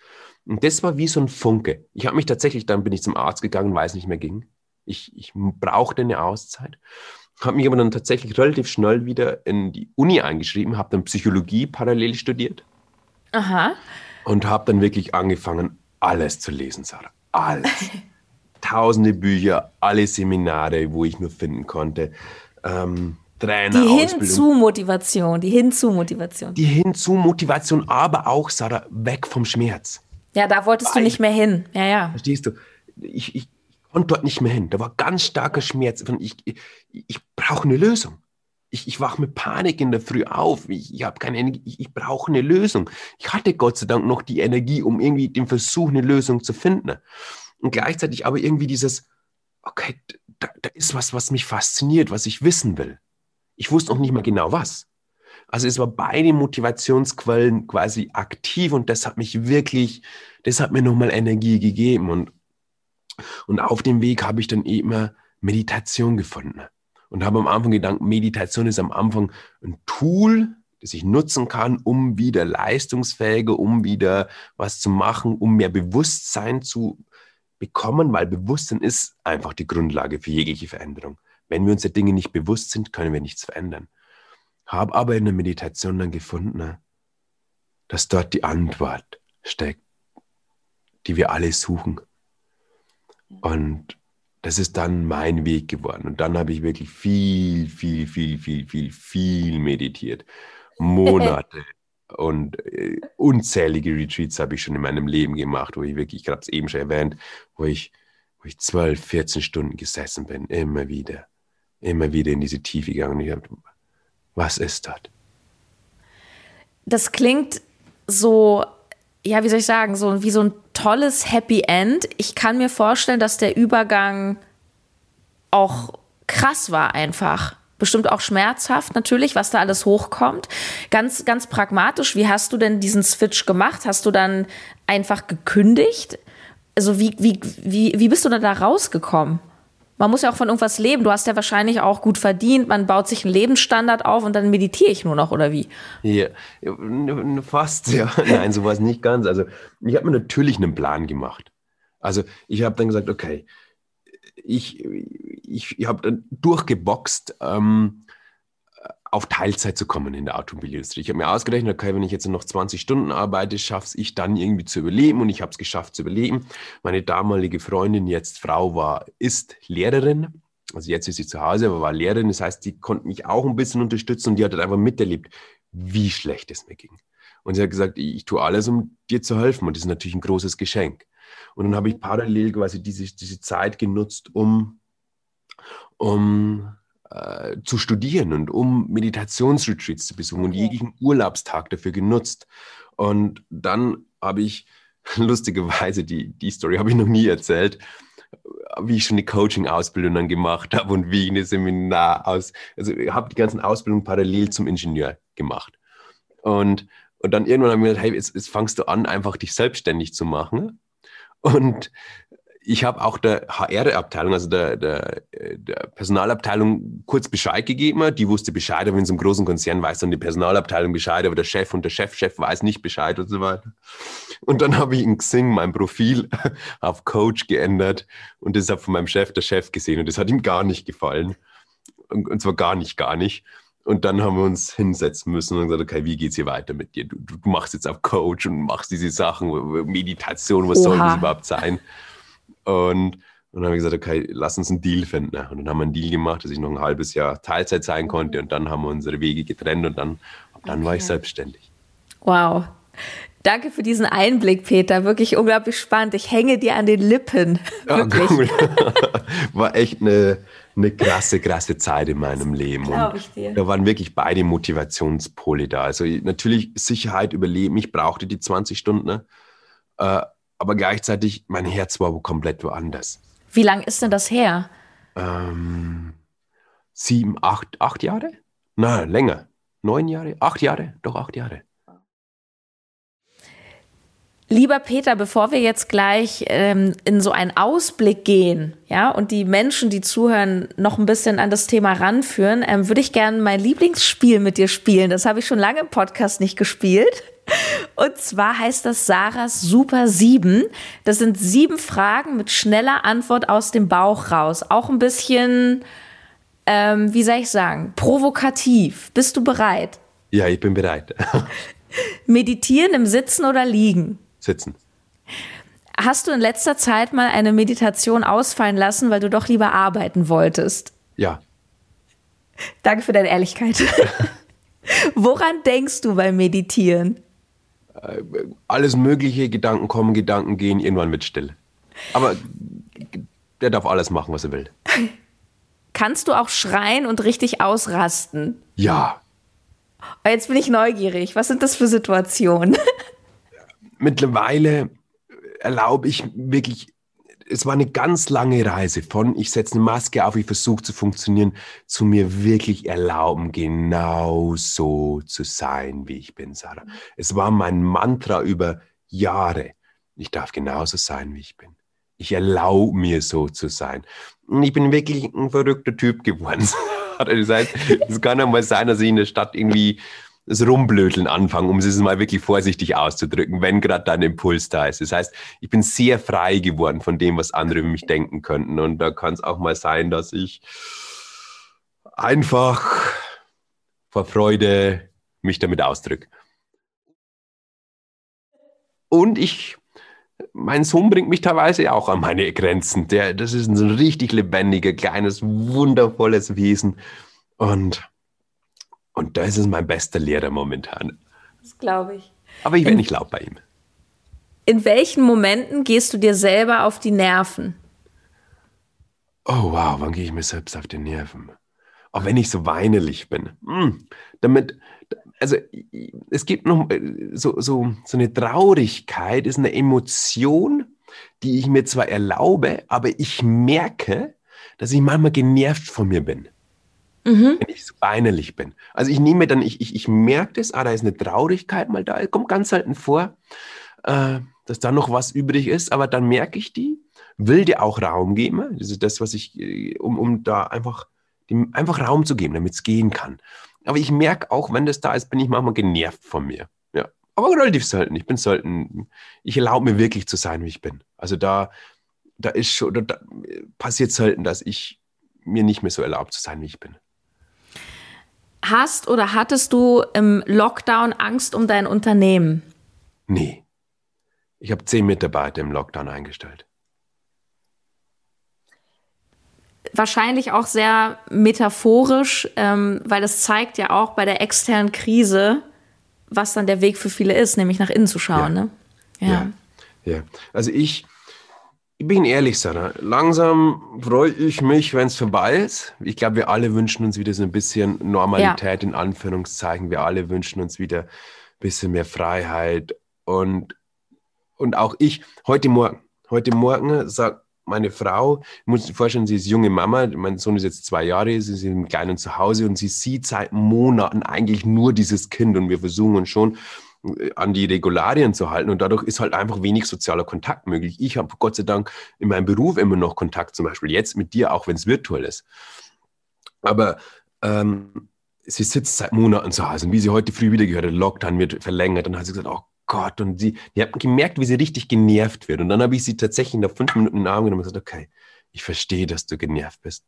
Und das war wie so ein Funke. Ich habe mich tatsächlich, dann bin ich zum Arzt gegangen, weil es nicht mehr ging. Ich, ich brauchte eine Auszeit. Habe mich aber dann tatsächlich relativ schnell wieder in die Uni eingeschrieben, habe dann Psychologie parallel studiert. Aha. Und habe dann wirklich angefangen, alles zu lesen, Sarah. Alles. [laughs] Tausende Bücher, alle Seminare, wo ich nur finden konnte. Ähm, Trainer. Die Hinzu-Motivation, die Hinzu-Motivation. Die Hinzu-Motivation, aber auch, Sarah, weg vom Schmerz. Ja, da wolltest Weil, du nicht mehr hin. Ja, ja. Verstehst du? Ich, ich konnte dort nicht mehr hin. Da war ganz starker Schmerz. Ich, ich, ich brauche eine Lösung. Ich, ich wache mit Panik in der Früh auf. Ich, ich habe keine Energie. Ich, ich brauche eine Lösung. Ich hatte Gott sei Dank noch die Energie, um irgendwie den Versuch, eine Lösung zu finden. Und gleichzeitig aber irgendwie dieses, okay, da, da ist was, was mich fasziniert, was ich wissen will. Ich wusste auch nicht mehr genau was. Also es war beide Motivationsquellen quasi aktiv und das hat mich wirklich, das hat mir nochmal Energie gegeben und, und auf dem Weg habe ich dann eben Meditation gefunden und habe am Anfang gedacht, Meditation ist am Anfang ein Tool, das ich nutzen kann, um wieder leistungsfähiger, um wieder was zu machen, um mehr Bewusstsein zu bekommen, weil Bewusstsein ist einfach die Grundlage für jegliche Veränderung. Wenn wir uns der Dinge nicht bewusst sind, können wir nichts verändern. Habe aber in der Meditation dann gefunden, ne, dass dort die Antwort steckt, die wir alle suchen. Und das ist dann mein Weg geworden. Und dann habe ich wirklich viel, viel, viel, viel, viel, viel meditiert. Monate [laughs] und äh, unzählige Retreats habe ich schon in meinem Leben gemacht, wo ich wirklich, ich habe es eben schon erwähnt, wo ich, wo ich 12, 14 Stunden gesessen bin, immer wieder immer wieder in diese Tiefe gegangen. Ich habe, was ist das? Das klingt so, ja, wie soll ich sagen, so wie so ein tolles Happy End. Ich kann mir vorstellen, dass der Übergang auch krass war einfach. Bestimmt auch schmerzhaft natürlich, was da alles hochkommt. Ganz, ganz pragmatisch, wie hast du denn diesen Switch gemacht? Hast du dann einfach gekündigt? Also wie, wie, wie, wie bist du da rausgekommen? Man muss ja auch von irgendwas leben. Du hast ja wahrscheinlich auch gut verdient. Man baut sich einen Lebensstandard auf und dann meditiere ich nur noch, oder wie? Ja, fast, ja. [laughs] Nein, sowas nicht ganz. Also, ich habe mir natürlich einen Plan gemacht. Also, ich habe dann gesagt, okay, ich, ich, ich habe dann durchgeboxt. Ähm, auf Teilzeit zu kommen in der Automobilindustrie. Ich habe mir ausgerechnet, okay, wenn ich jetzt noch 20 Stunden arbeite, schaffe ich dann irgendwie zu überleben und ich habe es geschafft zu überleben. Meine damalige Freundin, jetzt Frau, war, ist Lehrerin. Also jetzt ist sie zu Hause, aber war Lehrerin. Das heißt, die konnte mich auch ein bisschen unterstützen und die hat halt einfach miterlebt, wie schlecht es mir ging. Und sie hat gesagt, ich, tue alles, um dir zu helfen. Und das ist natürlich ein großes Geschenk. Und dann habe ich parallel quasi diese, diese Zeit genutzt, um, um äh, zu studieren und um Meditationsretreats zu besuchen okay. und jeglichen Urlaubstag dafür genutzt. Und dann habe ich [laughs] lustigerweise, die, die Story habe ich noch nie erzählt, wie ich schon eine Coaching-Ausbildung dann gemacht habe und wie ich eine Seminar aus, also ich habe die ganzen Ausbildungen parallel zum Ingenieur gemacht. Und, und dann irgendwann habe ich mir gedacht, hey, jetzt, jetzt fangst du an, einfach dich selbstständig zu machen. Und ich habe auch der HR-Abteilung, also der, der, der, Personalabteilung, kurz Bescheid gegeben. Die wusste Bescheid, aber in so einem großen Konzern weiß dann die Personalabteilung Bescheid, aber der Chef und der Chefchef weiß nicht Bescheid und so weiter. Und dann habe ich in Xing mein Profil [laughs] auf Coach geändert und das hat von meinem Chef der Chef gesehen und das hat ihm gar nicht gefallen. Und, und zwar gar nicht, gar nicht. Und dann haben wir uns hinsetzen müssen und gesagt, okay, wie geht's hier weiter mit dir? Du, du machst jetzt auf Coach und machst diese Sachen, Meditation, was Oha. soll das überhaupt sein? Und, und dann habe ich gesagt, okay, lass uns einen Deal finden. Und dann haben wir einen Deal gemacht, dass ich noch ein halbes Jahr Teilzeit sein konnte. Und dann haben wir unsere Wege getrennt und dann, dann okay. war ich selbstständig. Wow. Danke für diesen Einblick, Peter. Wirklich unglaublich spannend. Ich hänge dir an den Lippen. [laughs] Ja, cool. [laughs] War echt eine, eine krasse, krasse Zeit in meinem Leben. Und ich dir. Da waren wirklich beide Motivationspole da. Also natürlich Sicherheit, Überleben. Ich brauchte die 20 Stunden. Ne? Aber gleichzeitig mein Herz war komplett woanders. Wie lang ist denn das her? Ähm, sieben, acht, acht Jahre? Nein, länger. Neun Jahre? Acht Jahre? Doch acht Jahre. Lieber Peter, bevor wir jetzt gleich ähm, in so einen Ausblick gehen, ja, und die Menschen, die zuhören, noch ein bisschen an das Thema ranführen, ähm, würde ich gerne mein Lieblingsspiel mit dir spielen. Das habe ich schon lange im Podcast nicht gespielt. Und zwar heißt das Sarahs Super 7. Das sind sieben Fragen mit schneller Antwort aus dem Bauch raus. Auch ein bisschen, ähm, wie soll ich sagen, provokativ. Bist du bereit? Ja, ich bin bereit. [laughs] Meditieren im Sitzen oder Liegen? Sitzen. Hast du in letzter Zeit mal eine Meditation ausfallen lassen, weil du doch lieber arbeiten wolltest? Ja. Danke für deine Ehrlichkeit. [laughs] Woran denkst du beim Meditieren? Äh, alles mögliche, Gedanken kommen, Gedanken gehen, irgendwann wird still. Aber der darf alles machen, was er will. [laughs] Kannst du auch schreien und richtig ausrasten? Ja. Jetzt bin ich neugierig. Was sind das für Situationen? [laughs] Mittlerweile erlaube ich wirklich es war eine ganz lange Reise von, ich setze eine Maske auf, ich versuche zu funktionieren, zu mir wirklich erlauben, genau so zu sein, wie ich bin, Sarah. Es war mein Mantra über Jahre. Ich darf genauso sein, wie ich bin. Ich erlaube mir so zu sein. Und ich bin wirklich ein verrückter Typ geworden. [laughs] das heißt, es kann ja mal sein, dass ich in der Stadt irgendwie das Rumblödeln anfangen, um es mal wirklich vorsichtig auszudrücken, wenn gerade dein Impuls da ist. Das heißt, ich bin sehr frei geworden von dem, was andere über mich denken könnten. Und da kann es auch mal sein, dass ich einfach vor Freude mich damit ausdrücke. Und ich, mein Sohn bringt mich teilweise auch an meine Grenzen. Der, das ist ein richtig lebendiger, kleines, wundervolles Wesen. Und und das ist mein bester Lehrer momentan. Das glaube ich. Aber ich werde nicht laut bei ihm. In welchen Momenten gehst du dir selber auf die Nerven? Oh wow, wann gehe ich mir selbst auf die Nerven? Auch wenn ich so weinerlich bin. Hm, damit, also es gibt noch äh, so, so, so eine Traurigkeit, ist eine Emotion, die ich mir zwar erlaube, aber ich merke, dass ich manchmal genervt von mir bin mhm. wenn ich so weinerlich bin. Also ich nehme dann, ich, ich, ich merke das, ah, da ist eine Traurigkeit mal da, kommt ganz selten vor, äh, dass da noch was übrig ist, aber dann merke ich die, will dir auch Raum geben, das ist das, was ich, äh, um, um da einfach, dem einfach Raum zu geben, damit es gehen kann. Aber ich merke auch, wenn das da ist, bin ich manchmal genervt von mir. Ja. Aber relativ selten. Ich bin selten, ich erlaube mir wirklich zu sein, wie ich bin. Also da, da ist schon, da passiert selten, dass ich mir nicht mehr so erlaubt zu sein, wie ich bin. Hast oder hattest du im Lockdown Angst um dein Unternehmen? Nee. Ich habe zehn Mitarbeiter im Lockdown eingestellt. Wahrscheinlich auch sehr metaphorisch, ähm, weil es zeigt ja auch bei der externen Krise, was dann der Weg für viele ist, nämlich nach innen zu schauen. Ja. Ne? Ja. ja. ja. Also ich, Ich bin ehrlich, Sarah. Langsam freue ich mich, wenn es vorbei ist. Ich glaube, wir alle wünschen uns wieder so ein bisschen Normalität ja. in Anführungszeichen. Wir alle wünschen uns wieder ein bisschen mehr Freiheit. Und, und auch ich, heute Morgen, heute Morgen sagt meine Frau, ich muss dir vorstellen, sie ist junge Mama, mein Sohn ist jetzt zwei Jahre, sie ist im Kleinen zu Hause und sie sieht seit Monaten eigentlich nur dieses Kind und wir versuchen uns schon an die Regularien zu halten und dadurch ist halt einfach wenig sozialer Kontakt möglich. Ich habe Gott sei Dank in meinem Beruf immer noch Kontakt, zum Beispiel jetzt mit dir, auch wenn es virtuell ist. Aber ähm, sie sitzt seit Monaten zu Hause und wie sie heute früh wieder gehört hat, Lockdown wird verlängert, dann hat sie gesagt, oh Gott, und sie, ich habe gemerkt, wie sie richtig genervt wird. Und dann habe ich sie tatsächlich nach fünf Minuten in den Arm genommen und gesagt, okay, ich verstehe, dass du genervt bist.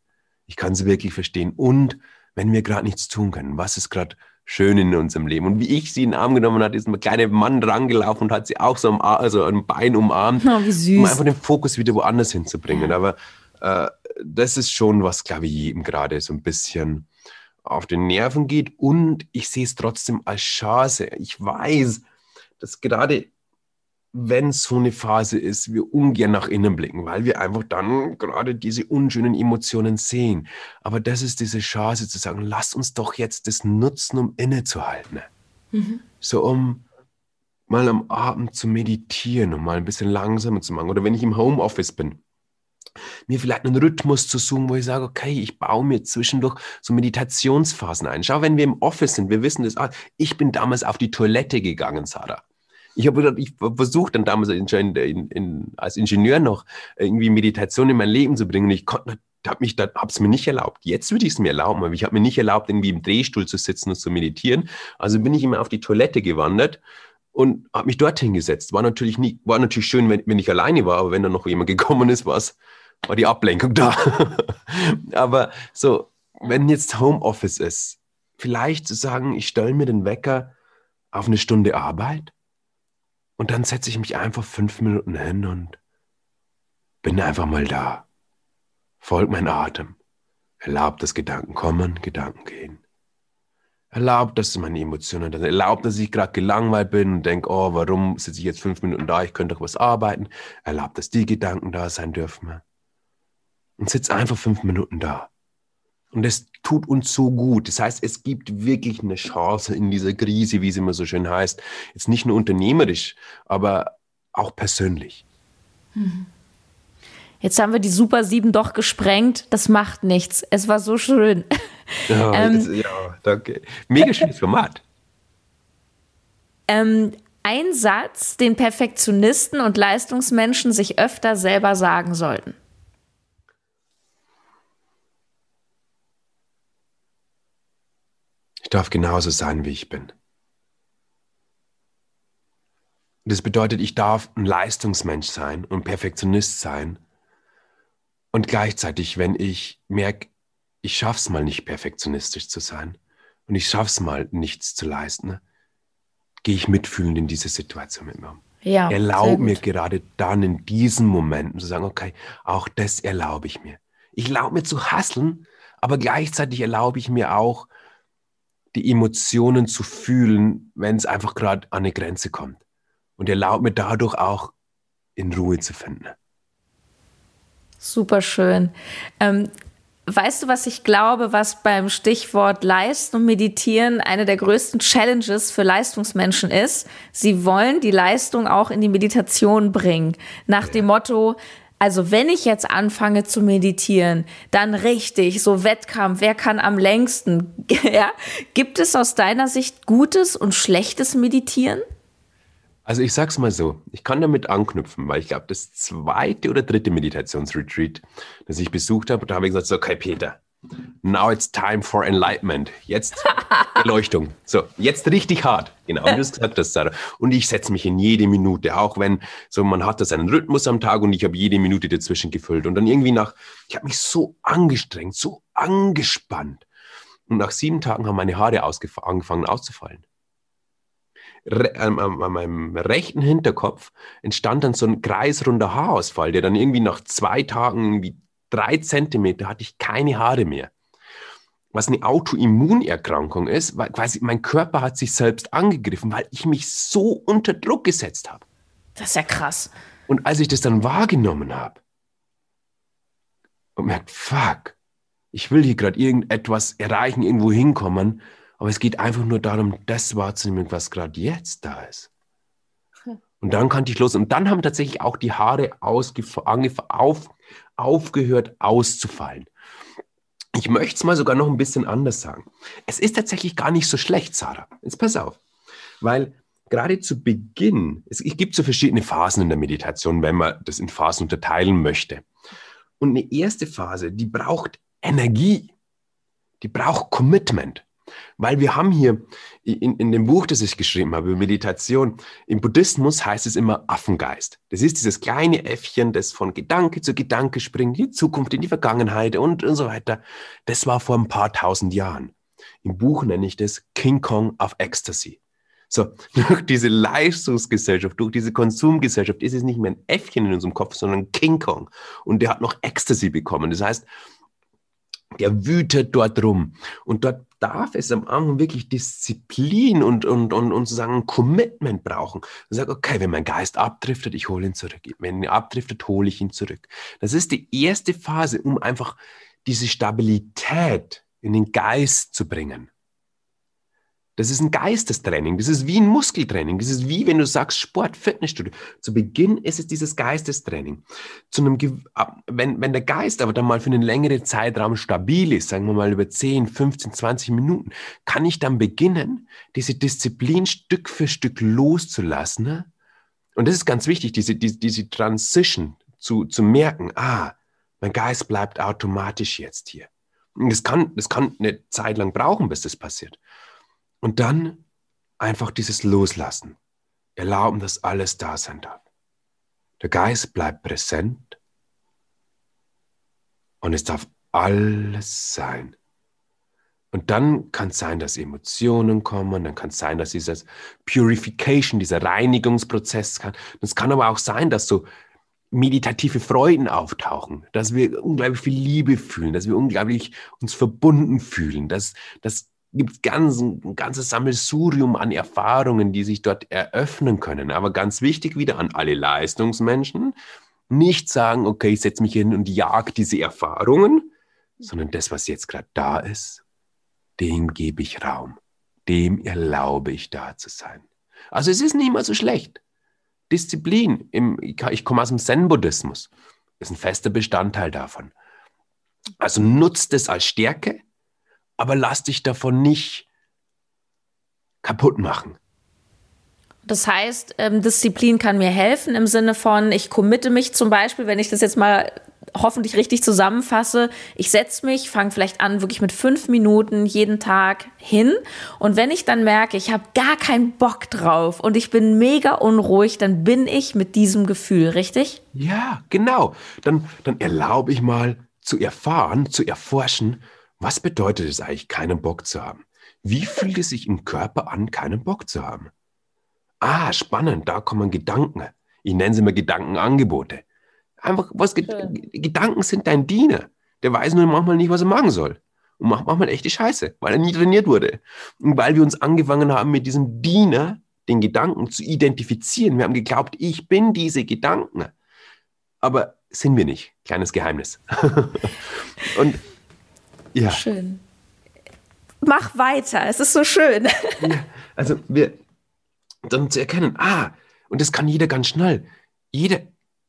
Ich kann sie wirklich verstehen. Und wenn wir gerade nichts tun können, was ist gerade schön in unserem Leben. Und wie ich sie in den Arm genommen hat, ist ein kleiner Mann rangelaufen und hat sie auch so am, also am Bein umarmt, oh, um einfach den Fokus wieder woanders hinzubringen. Aber äh, das ist schon was, glaube ich, jedem gerade so ein bisschen auf den Nerven geht. Und ich sehe es trotzdem als Chance. Ich weiß, dass gerade wenn so eine Phase ist, wir ungern nach innen blicken, weil wir einfach dann gerade diese unschönen Emotionen sehen. Aber das ist diese Chance zu sagen, lass uns doch jetzt das nutzen, um innezuhalten. Mhm. So um mal am Abend zu meditieren, um mal ein bisschen langsamer zu machen. Oder wenn ich im Homeoffice bin, mir vielleicht einen Rhythmus zu suchen, wo ich sage, okay, ich baue mir zwischendurch so Meditationsphasen ein. Schau, wenn wir im Office sind, wir wissen das, ich bin damals auf die Toilette gegangen, Sarah. Ich habe ich versucht dann damals in, in, als Ingenieur noch irgendwie Meditation in mein Leben zu bringen. Und ich konnte, habe mich da, habe es mir nicht erlaubt. Jetzt würde ich es mir erlauben, aber ich habe mir nicht erlaubt, irgendwie im Drehstuhl zu sitzen und zu meditieren. Also bin ich immer auf die Toilette gewandert und habe mich dorthin gesetzt. War natürlich nie, war natürlich schön, wenn, wenn ich alleine war, aber wenn dann noch jemand gekommen ist, war's, war die Ablenkung da. [laughs] aber so, wenn jetzt Homeoffice ist, vielleicht zu sagen, ich stelle mir den Wecker auf eine Stunde Arbeit und dann setze ich mich einfach fünf Minuten hin und bin einfach mal da. Folgt mein Atem. Erlaubt, dass Gedanken kommen, Gedanken gehen. Erlaubt, dass meine Emotionen, erlaubt, dass ich gerade gelangweilt bin und denke, oh, warum sitze ich jetzt fünf Minuten da, ich könnte doch was arbeiten. Erlaubt, dass die Gedanken da sein dürfen. Und sitze einfach fünf Minuten da. Und das tut uns so gut. Das heißt, es gibt wirklich eine Chance in dieser Krise, wie es immer so schön heißt. Jetzt nicht nur unternehmerisch, aber auch persönlich. Mhm. Jetzt haben wir die Super 7 doch gesprengt. Das macht nichts. Es war so schön. [laughs] Ja, ähm, ja danke. Mega schönes Format. Ähm, ein Satz, den Perfektionisten und Leistungsmenschen sich öfter selber sagen sollten. Ich darf genauso sein, wie ich bin. Das bedeutet, ich darf ein Leistungsmensch sein und Perfektionist sein. Und gleichzeitig, wenn ich merke, ich schaff's mal nicht perfektionistisch zu sein und ich schaff's mal nichts zu leisten, gehe ich mitfühlend in diese Situation mit mir um. Ja, erlaube mir gerade dann in diesen Momenten zu sagen, okay, auch das erlaube ich mir. Ich erlaube mir zu hasseln, aber gleichzeitig erlaube ich mir auch, die Emotionen zu fühlen, wenn es einfach gerade an eine Grenze kommt. Und erlaubt mir dadurch auch in Ruhe zu finden. Super schön. Ähm, weißt du, was ich glaube, was beim Stichwort Leisten und Meditieren eine der größten Challenges für Leistungsmenschen ist? Sie wollen die Leistung auch in die Meditation bringen. Nach ja. dem Motto, also wenn ich jetzt anfange zu meditieren, dann richtig, so Wettkampf, wer kann am längsten? [laughs] ja? Gibt es aus deiner Sicht gutes und schlechtes Meditieren? Also ich sag's mal so, ich kann damit anknüpfen, weil ich glaube, das zweite oder dritte Meditationsretreat, das ich besucht habe, da habe ich gesagt, so, okay, Peter, Now it's time for enlightenment. Jetzt [laughs] Erleuchtung. So, jetzt richtig hart. Genau, wie du es gesagt hast, Sarah. Und ich setze mich in jede Minute, auch wenn so man hat das einen Rhythmus am Tag und ich habe jede Minute dazwischen gefüllt. Und dann irgendwie nach, ich habe mich so angestrengt, so angespannt. Und nach sieben Tagen haben meine Haare angefangen auszufallen. Re ähm, an meinem rechten Hinterkopf entstand dann so ein kreisrunder Haarausfall, der dann irgendwie nach zwei Tagen irgendwie drei Zentimeter hatte ich keine Haare mehr. Was eine Autoimmunerkrankung ist, weil quasi mein Körper hat sich selbst angegriffen, weil ich mich so unter Druck gesetzt habe. Das ist ja krass. Und als ich das dann wahrgenommen habe, und merkt, fuck, ich will hier gerade irgendetwas erreichen, irgendwo hinkommen, aber es geht einfach nur darum, das wahrzunehmen, was gerade jetzt da ist. Und dann kannte ich los. Und dann haben tatsächlich auch die Haare auf, aufgehört auszufallen. Ich möchte es mal sogar noch ein bisschen anders sagen. Es ist tatsächlich gar nicht so schlecht, Sarah. Jetzt pass auf. Weil gerade zu Beginn, es, gibt so verschiedene Phasen in der Meditation, wenn man das in Phasen unterteilen möchte. Und eine erste Phase, die braucht Energie. Die braucht Commitment. Weil wir haben hier in, in dem Buch, das ich geschrieben habe, über Meditation, im Buddhismus heißt es immer Affengeist. Das ist dieses kleine Äffchen, das von Gedanke zu Gedanke springt, die Zukunft, in die Vergangenheit und, und so weiter. Das war vor ein paar tausend Jahren. Im Buch nenne ich das King Kong of Ecstasy. So, [laughs] durch diese Leistungsgesellschaft, durch diese Konsumgesellschaft ist es nicht mehr ein Äffchen in unserem Kopf, sondern King Kong. Und der hat noch Ecstasy bekommen. Das heißt, der wütet dort rum. Und dort darf es am Anfang wirklich Disziplin und, und, und, und sozusagen Commitment brauchen. Und sagt, okay, wenn mein Geist abdriftet, ich hole ihn zurück. Wenn er abdriftet, hole ich ihn zurück. Das ist die erste Phase, um einfach diese Stabilität in den Geist zu bringen. Das ist ein Geistestraining. Das ist wie ein Muskeltraining. Das ist wie, wenn du sagst Sport, Fitnessstudio. Zu Beginn ist es dieses Geistestraining. Zu einem, wenn, wenn der Geist aber dann mal für einen längeren Zeitraum stabil ist, sagen wir mal über 10, 15, 20 Minuten, kann ich dann beginnen, diese Disziplin Stück für Stück loszulassen. Ne? Und das ist ganz wichtig, diese, diese, diese Transition zu, zu merken, ah, mein Geist bleibt automatisch jetzt hier. Und das kann, das kann eine Zeit lang brauchen, bis das passiert. Und dann einfach dieses Loslassen. Erlauben, dass alles da sein darf. Der Geist bleibt präsent und es darf alles sein. Und dann kann es sein, dass Emotionen kommen, dann kann es sein, dass dieses Purification, dieser Reinigungsprozess kann. Es kann aber auch sein, dass so meditative Freuden auftauchen, dass wir unglaublich viel Liebe fühlen, dass wir unglaublich uns verbunden fühlen, dass, dass gibt ganz, ein ganzes Sammelsurium an Erfahrungen, die sich dort eröffnen können. Aber ganz wichtig wieder an alle Leistungsmenschen, nicht sagen, okay, ich setze mich hin und jag diese Erfahrungen, sondern das, was jetzt gerade da ist, dem gebe ich Raum. Dem erlaube ich da zu sein. Also es ist nicht mal so schlecht. Disziplin, im, ich komme aus dem Zen-Buddhismus, ist ein fester Bestandteil davon. Also nutzt es als Stärke, aber lass dich davon nicht kaputt machen. Das heißt, ähm, Disziplin kann mir helfen im Sinne von, ich committe mich zum Beispiel, wenn ich das jetzt mal hoffentlich richtig zusammenfasse, ich setze mich, fange vielleicht an, wirklich mit fünf Minuten jeden Tag hin. Und wenn ich dann merke, ich habe gar keinen Bock drauf und ich bin mega unruhig, dann bin ich mit diesem Gefühl, richtig? Ja, genau. Dann, dann erlaube ich mal zu erfahren, zu erforschen, was bedeutet es eigentlich, keinen Bock zu haben? Wie fühlt es sich im Körper an, keinen Bock zu haben? Ah, spannend, da kommen Gedanken. Ich nenne sie mal Gedankenangebote. Einfach, was Ge Gedanken sind dein Diener. Der weiß nur manchmal nicht, was er machen soll. Und macht manchmal echte Scheiße, weil er nie trainiert wurde. Und weil wir uns angefangen haben, mit diesem Diener, den Gedanken zu identifizieren. Wir haben geglaubt, ich bin diese Gedanken. Aber sind wir nicht. Kleines Geheimnis. [laughs] und ja. Schön. Mach weiter, es ist so schön. Ja, also wir dann zu erkennen, ah, und das kann jeder ganz schnell. Jeder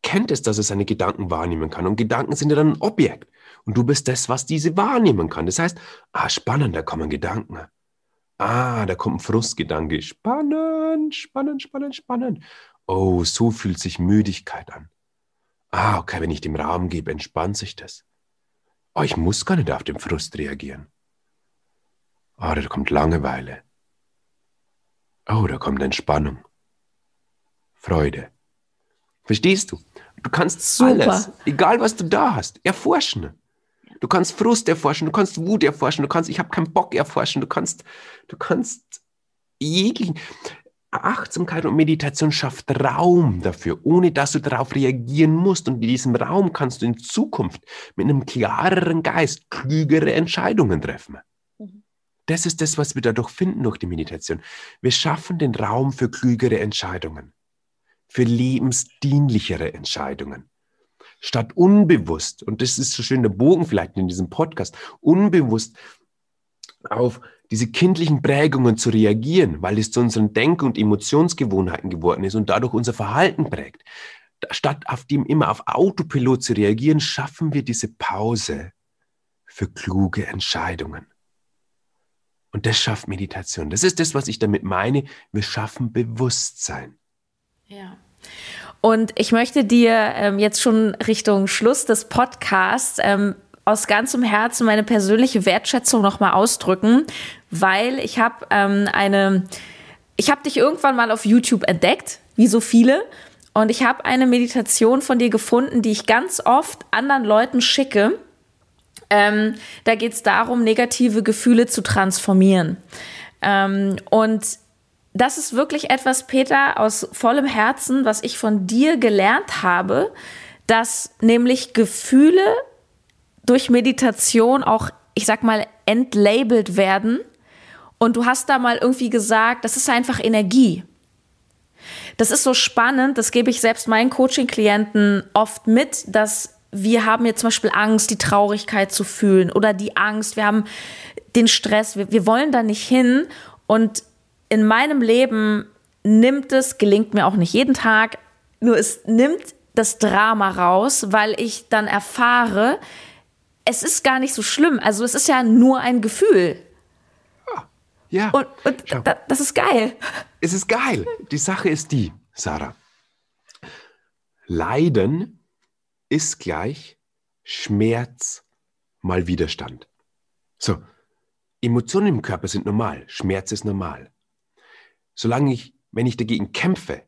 kennt es, dass er seine Gedanken wahrnehmen kann. Und Gedanken sind ja dann ein Objekt. Und du bist das, was diese wahrnehmen kann. Das heißt, ah, spannend, da kommen Gedanken. Ah, da kommt ein Frustgedanke. Spannend, spannend, spannend, spannend. Oh, so fühlt sich Müdigkeit an. Ah, okay, wenn ich dem Raum gebe, entspannt sich das. Oh, ich muss gar nicht auf den Frust reagieren. Oh, da kommt Langeweile. Oh, da kommt Entspannung. Freude. Verstehst du? Du kannst Super. alles, egal was du da hast, erforschen. Du kannst Frust erforschen, du kannst Wut erforschen, du kannst, ich habe keinen Bock erforschen, du kannst, du kannst jeglichen. Achtsamkeit und Meditation schafft Raum dafür, ohne dass du darauf reagieren musst. Und in diesem Raum kannst du in Zukunft mit einem klareren Geist klügere Entscheidungen treffen. Mhm. Das ist das, was wir dadurch finden durch die Meditation. Wir schaffen den Raum für klügere Entscheidungen, für lebensdienlichere Entscheidungen. statt unbewusst, und das ist so schön der Bogen vielleicht in diesem Podcast, unbewusst auf diese kindlichen Prägungen zu reagieren, weil es zu unseren Denk- und Emotionsgewohnheiten geworden ist und dadurch unser Verhalten prägt. Statt auf dem immer auf Autopilot zu reagieren, schaffen wir diese Pause für kluge Entscheidungen. Und das schafft Meditation. Das ist das, was ich damit meine. Wir schaffen Bewusstsein. Ja. Und ich möchte dir ähm, jetzt schon Richtung Schluss des Podcasts ähm, aus ganzem Herzen meine persönliche Wertschätzung nochmal ausdrücken, weil ich habe ähm, eine, ich habe dich irgendwann mal auf YouTube entdeckt, wie so viele. Und ich habe eine Meditation von dir gefunden, die ich ganz oft anderen Leuten schicke. Ähm, da geht es darum, negative Gefühle zu transformieren. Ähm, und das ist wirklich etwas, Peter, aus vollem Herzen, was ich von dir gelernt habe, dass nämlich Gefühle durch Meditation auch, ich sag mal, entlabelt werden. Und du hast da mal irgendwie gesagt, das ist einfach Energie. Das ist so spannend, das gebe ich selbst meinen Coaching-Klienten oft mit, dass wir haben jetzt zum Beispiel Angst, die Traurigkeit zu fühlen oder die Angst, wir haben den Stress, wir, wir wollen da nicht hin. Und in meinem Leben nimmt es, gelingt mir auch nicht jeden Tag, nur es nimmt das Drama raus, weil ich dann erfahre, es ist gar nicht so schlimm. Also es ist ja nur ein Gefühl. Ja. Und, und da, das ist geil. Es ist geil. Die Sache ist die, Sarah. Leiden ist gleich Schmerz mal Widerstand. So, Emotionen im Körper sind normal, Schmerz ist normal. Solange ich, wenn ich dagegen kämpfe,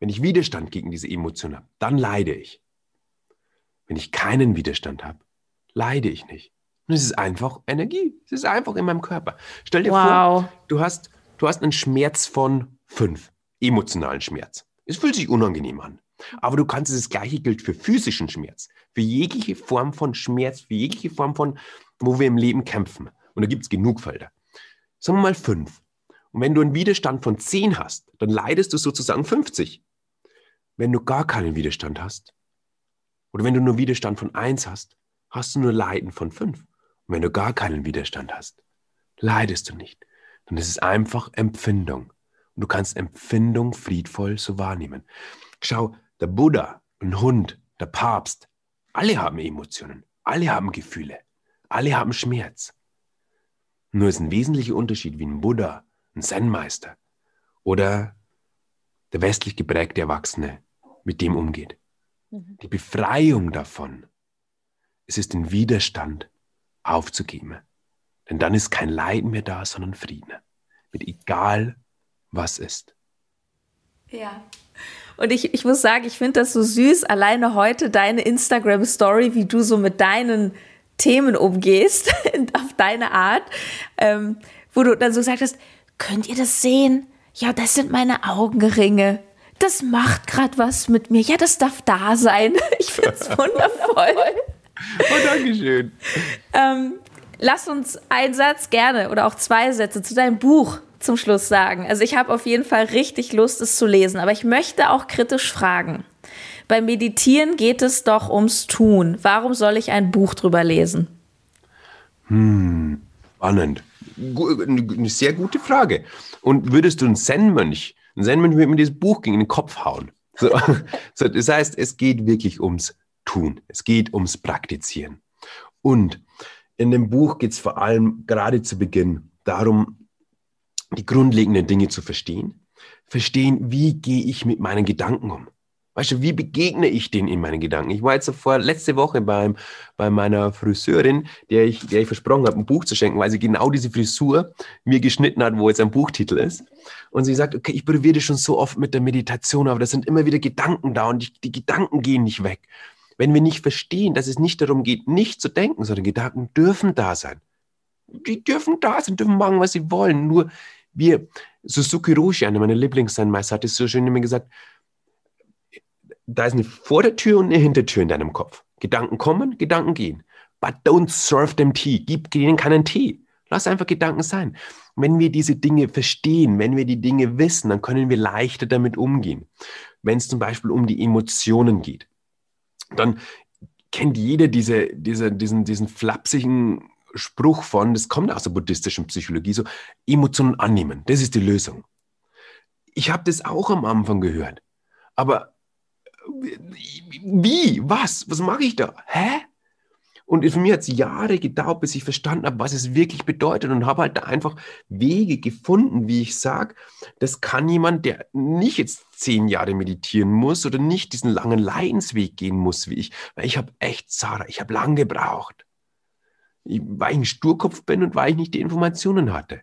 wenn ich Widerstand gegen diese Emotion habe, dann leide ich. Wenn ich keinen Widerstand habe, leide ich nicht. Und es ist einfach Energie. Es ist einfach in meinem Körper. Stell dir wow. vor, du hast, du hast einen Schmerz von fünf, emotionalen Schmerz. Es fühlt sich unangenehm an. Aber du kannst das gleiche gilt für physischen Schmerz, für jegliche Form von Schmerz, für jegliche Form von, wo wir im Leben kämpfen. Und da gibt es genug Felder. Sagen wir mal fünf. Und wenn du einen Widerstand von zehn hast, dann leidest du sozusagen 50. Wenn du gar keinen Widerstand hast, oder wenn du nur Widerstand von eins hast, hast du nur Leiden von fünf. Und wenn du gar keinen Widerstand hast, leidest du nicht. Dann ist es einfach Empfindung. Und du kannst Empfindung friedvoll so wahrnehmen. Schau, der Buddha, ein Hund, der Papst, alle haben Emotionen, alle haben Gefühle, alle haben Schmerz. Nur ist ein wesentlicher Unterschied, wie ein Buddha, ein Zen-Meister oder der westlich geprägte Erwachsene mit dem umgeht. Mhm. Die Befreiung davon, es ist den Widerstand aufzugeben. Denn dann ist kein Leiden mehr da, sondern Frieden. Mit egal, was ist. Ja. Und ich, ich muss sagen, ich finde das so süß, alleine heute deine Instagram-Story, wie du so mit deinen Themen umgehst, [laughs] auf deine Art, ähm, wo du dann so gesagt hast, könnt ihr das sehen? Ja, das sind meine Augenringe. Das macht gerade was mit mir. Ja, das darf da sein. [laughs] Ich finde es [laughs] wundervoll. Oh, Dankeschön. ähm, lass uns einen Satz gerne oder auch zwei Sätze zu deinem Buch zum Schluss sagen. Also ich habe auf jeden Fall richtig Lust, es zu lesen, aber ich möchte auch kritisch fragen. Beim Meditieren geht es doch ums Tun. Warum soll ich ein Buch drüber lesen? Hm, spannend. Eine sehr gute Frage. Und würdest du einen Zen-Mönch, einen Zen-Mönch würde mir dieses Buch gegen den Kopf hauen? So, [laughs] so, das heißt, es geht wirklich ums Tun. Es geht ums Praktizieren. Und in dem Buch geht es vor allem gerade zu Beginn darum, die grundlegenden Dinge zu verstehen. Verstehen, wie gehe ich mit meinen Gedanken um? Weißt du, wie begegne ich denen in meinen Gedanken? Ich war jetzt vor letzte Woche beim, bei meiner Friseurin, der ich, der ich versprochen habe, ein Buch zu schenken, weil sie genau diese Frisur mir geschnitten hat, wo jetzt ein Buchtitel ist. Und sie sagt, okay, ich probiere das schon so oft mit der Meditation, aber da sind immer wieder Gedanken da und die, die Gedanken gehen nicht weg. Wenn wir nicht verstehen, dass es nicht darum geht, nicht zu denken, sondern Gedanken dürfen da sein. Die dürfen da sein, dürfen machen, was sie wollen. Nur wir, Suzuki Roshi, einer meiner Lieblingssteinmeister, hat es so schön immer gesagt, da ist eine Vordertür und eine Hintertür in deinem Kopf. Gedanken kommen, Gedanken gehen. But don't serve them tea. Gib ihnen keinen Tee. Lass einfach Gedanken sein. Wenn wir diese Dinge verstehen, wenn wir die Dinge wissen, dann können wir leichter damit umgehen. Wenn es zum Beispiel um die Emotionen geht dann kennt jeder diese, diese, diesen, diesen flapsigen Spruch von, das kommt aus der buddhistischen Psychologie, so Emotionen annehmen, das ist die Lösung. Ich habe das auch am Anfang gehört, aber wie, was, was mache ich da? Hä? Und für mich hat es Jahre gedauert, bis ich verstanden habe, was es wirklich bedeutet und habe halt da einfach Wege gefunden, wie ich sage, das kann jemand, der nicht jetzt zehn Jahre meditieren muss oder nicht diesen langen Leidensweg gehen muss wie ich, weil ich habe echt, Sarah, ich habe lang gebraucht. weil ich ein Sturkopf bin und weil ich nicht die Informationen hatte.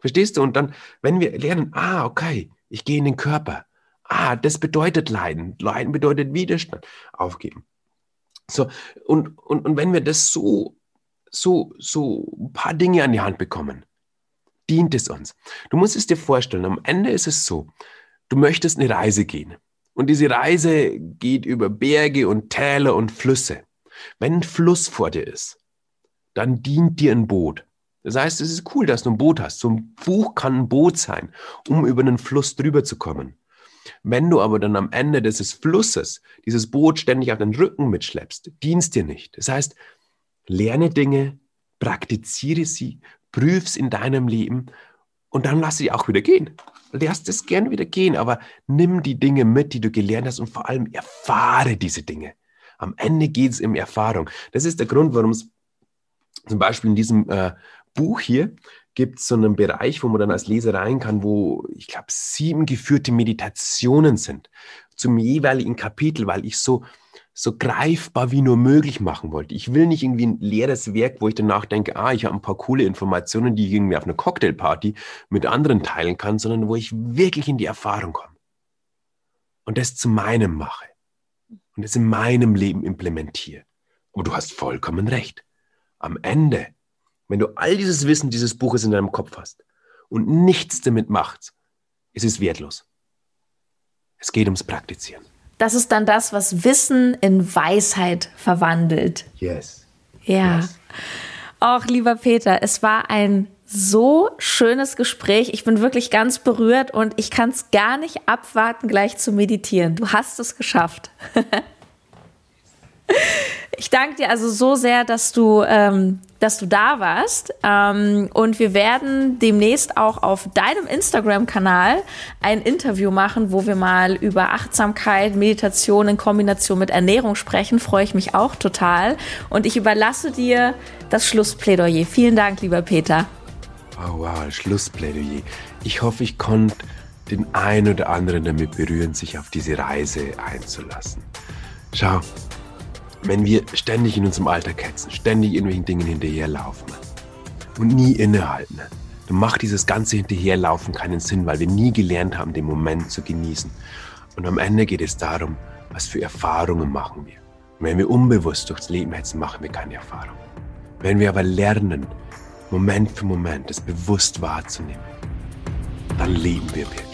Verstehst du? Und dann, wenn wir lernen, ah, okay, ich gehe in den Körper. Ah, das bedeutet Leiden. Leiden bedeutet Widerstand. Aufgeben. So, und, und, und wenn wir das so, so, so ein paar Dinge an die Hand bekommen, dient es uns. Du musst es dir vorstellen, am Ende ist es so, du möchtest eine Reise gehen. Und diese Reise geht über Berge und Täler und Flüsse. Wenn ein Fluss vor dir ist, dann dient dir ein Boot. Das heißt, es ist cool, dass du ein Boot hast. So ein Buch kann ein Boot sein, um über einen Fluss drüber zu kommen. Wenn du aber dann am Ende dieses Flusses dieses Boot ständig auf den Rücken mitschleppst, dienst dir nicht. Das heißt, lerne Dinge, praktiziere sie, prüf's in deinem Leben und dann lass sie auch wieder gehen. Lass es gern wieder gehen, aber nimm die Dinge mit, die du gelernt hast und vor allem erfahre diese Dinge. Am Ende geht es um Erfahrung. Das ist der Grund, warum es zum Beispiel in diesem äh, Buch hier gibt es so einen Bereich, wo man dann als Leser rein kann, wo ich glaube sieben geführte Meditationen sind zum jeweiligen Kapitel, weil ich so so greifbar wie nur möglich machen wollte. Ich will nicht irgendwie ein leeres Werk, wo ich danach denke, ah, ich habe ein paar coole Informationen, die ich irgendwie auf einer Cocktailparty mit anderen teilen kann, sondern wo ich wirklich in die Erfahrung komme und das zu meinem mache und das in meinem Leben implementiere. Und du hast vollkommen recht. Am Ende wenn du all dieses Wissen dieses Buches in deinem Kopf hast und nichts damit machst, ist es wertlos. Es geht ums Praktizieren. Das ist dann das, was Wissen in Weisheit verwandelt. Yes. Ja. Yes. Och, lieber Peter, es war ein so schönes Gespräch. Ich bin wirklich ganz berührt und ich kann es gar nicht abwarten, gleich zu meditieren. Du hast es geschafft. [laughs] Ich danke dir also so sehr, dass du, ähm, dass du da warst. Ähm, und wir werden demnächst auch auf deinem Instagram-Kanal ein Interview machen, wo wir mal über Achtsamkeit, Meditation in Kombination mit Ernährung sprechen. Freue ich mich auch total. Und ich überlasse dir das Schlussplädoyer. Vielen Dank, lieber Peter. Oh wow, Schlussplädoyer. Ich hoffe, ich konnte den einen oder anderen damit berühren, sich auf diese Reise einzulassen. Schau, wenn wir ständig in unserem Alltag hetzen, ständig irgendwelchen Dingen hinterherlaufen und nie innehalten, dann macht dieses ganze Hinterherlaufen keinen Sinn, weil wir nie gelernt haben, den Moment zu genießen. Und am Ende geht es darum, was für Erfahrungen machen wir. Und wenn wir unbewusst durchs Leben hetzen, machen wir keine Erfahrung. Wenn wir aber lernen, Moment für Moment es bewusst wahrzunehmen, dann leben wir wirklich.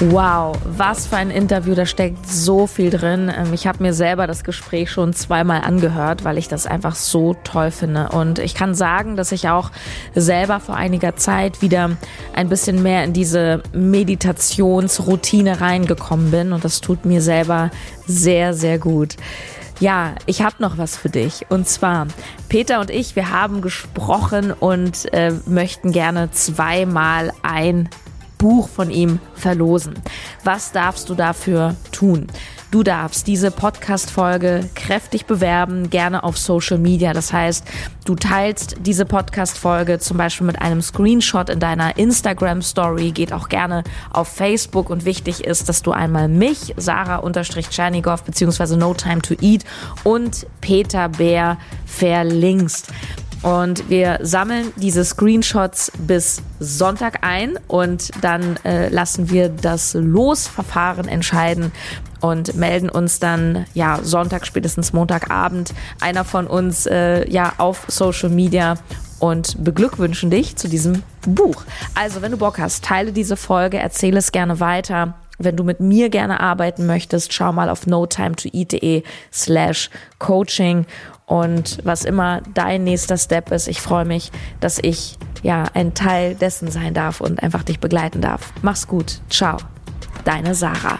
Wow, was für ein Interview, da steckt so viel drin. Ähm, ich habe mir selber das Gespräch schon zweimal angehört, weil ich das einfach so toll finde. Und ich kann sagen, dass ich auch selber vor einiger Zeit wieder ein bisschen mehr in diese Meditationsroutine reingekommen bin. Und das tut mir selber sehr, sehr gut. Ja, ich habe noch was für dich. Und zwar, Peter und ich, wir haben gesprochen und äh, möchten gerne zweimal ein Buch von ihm verlosen. Was darfst du dafür tun? Du darfst diese Podcast-Folge kräftig bewerben, gerne auf Social Media. Das heißt, du teilst diese Podcast-Folge zum Beispiel mit einem Screenshot in deiner Instagram-Story, geht auch gerne auf Facebook und wichtig ist, dass du einmal mich, Sarah-Tschernigow, beziehungsweise No Time to Eat und Peter Bär verlinkst. Und wir sammeln diese Screenshots bis Sonntag ein und dann äh, lassen wir das Losverfahren entscheiden und melden uns dann ja Sonntag spätestens Montagabend einer von uns äh, ja auf Social Media und beglückwünschen dich zu diesem Buch. Also, wenn du Bock hast, teile diese Folge, erzähle es gerne weiter. Wenn du mit mir gerne arbeiten möchtest, schau mal auf notimetoeat.de slash coaching und was immer dein nächster Step ist. Ich freue mich, dass ich ja ein Teil dessen sein darf und einfach dich begleiten darf. Mach's gut. Ciao. deine Sarah.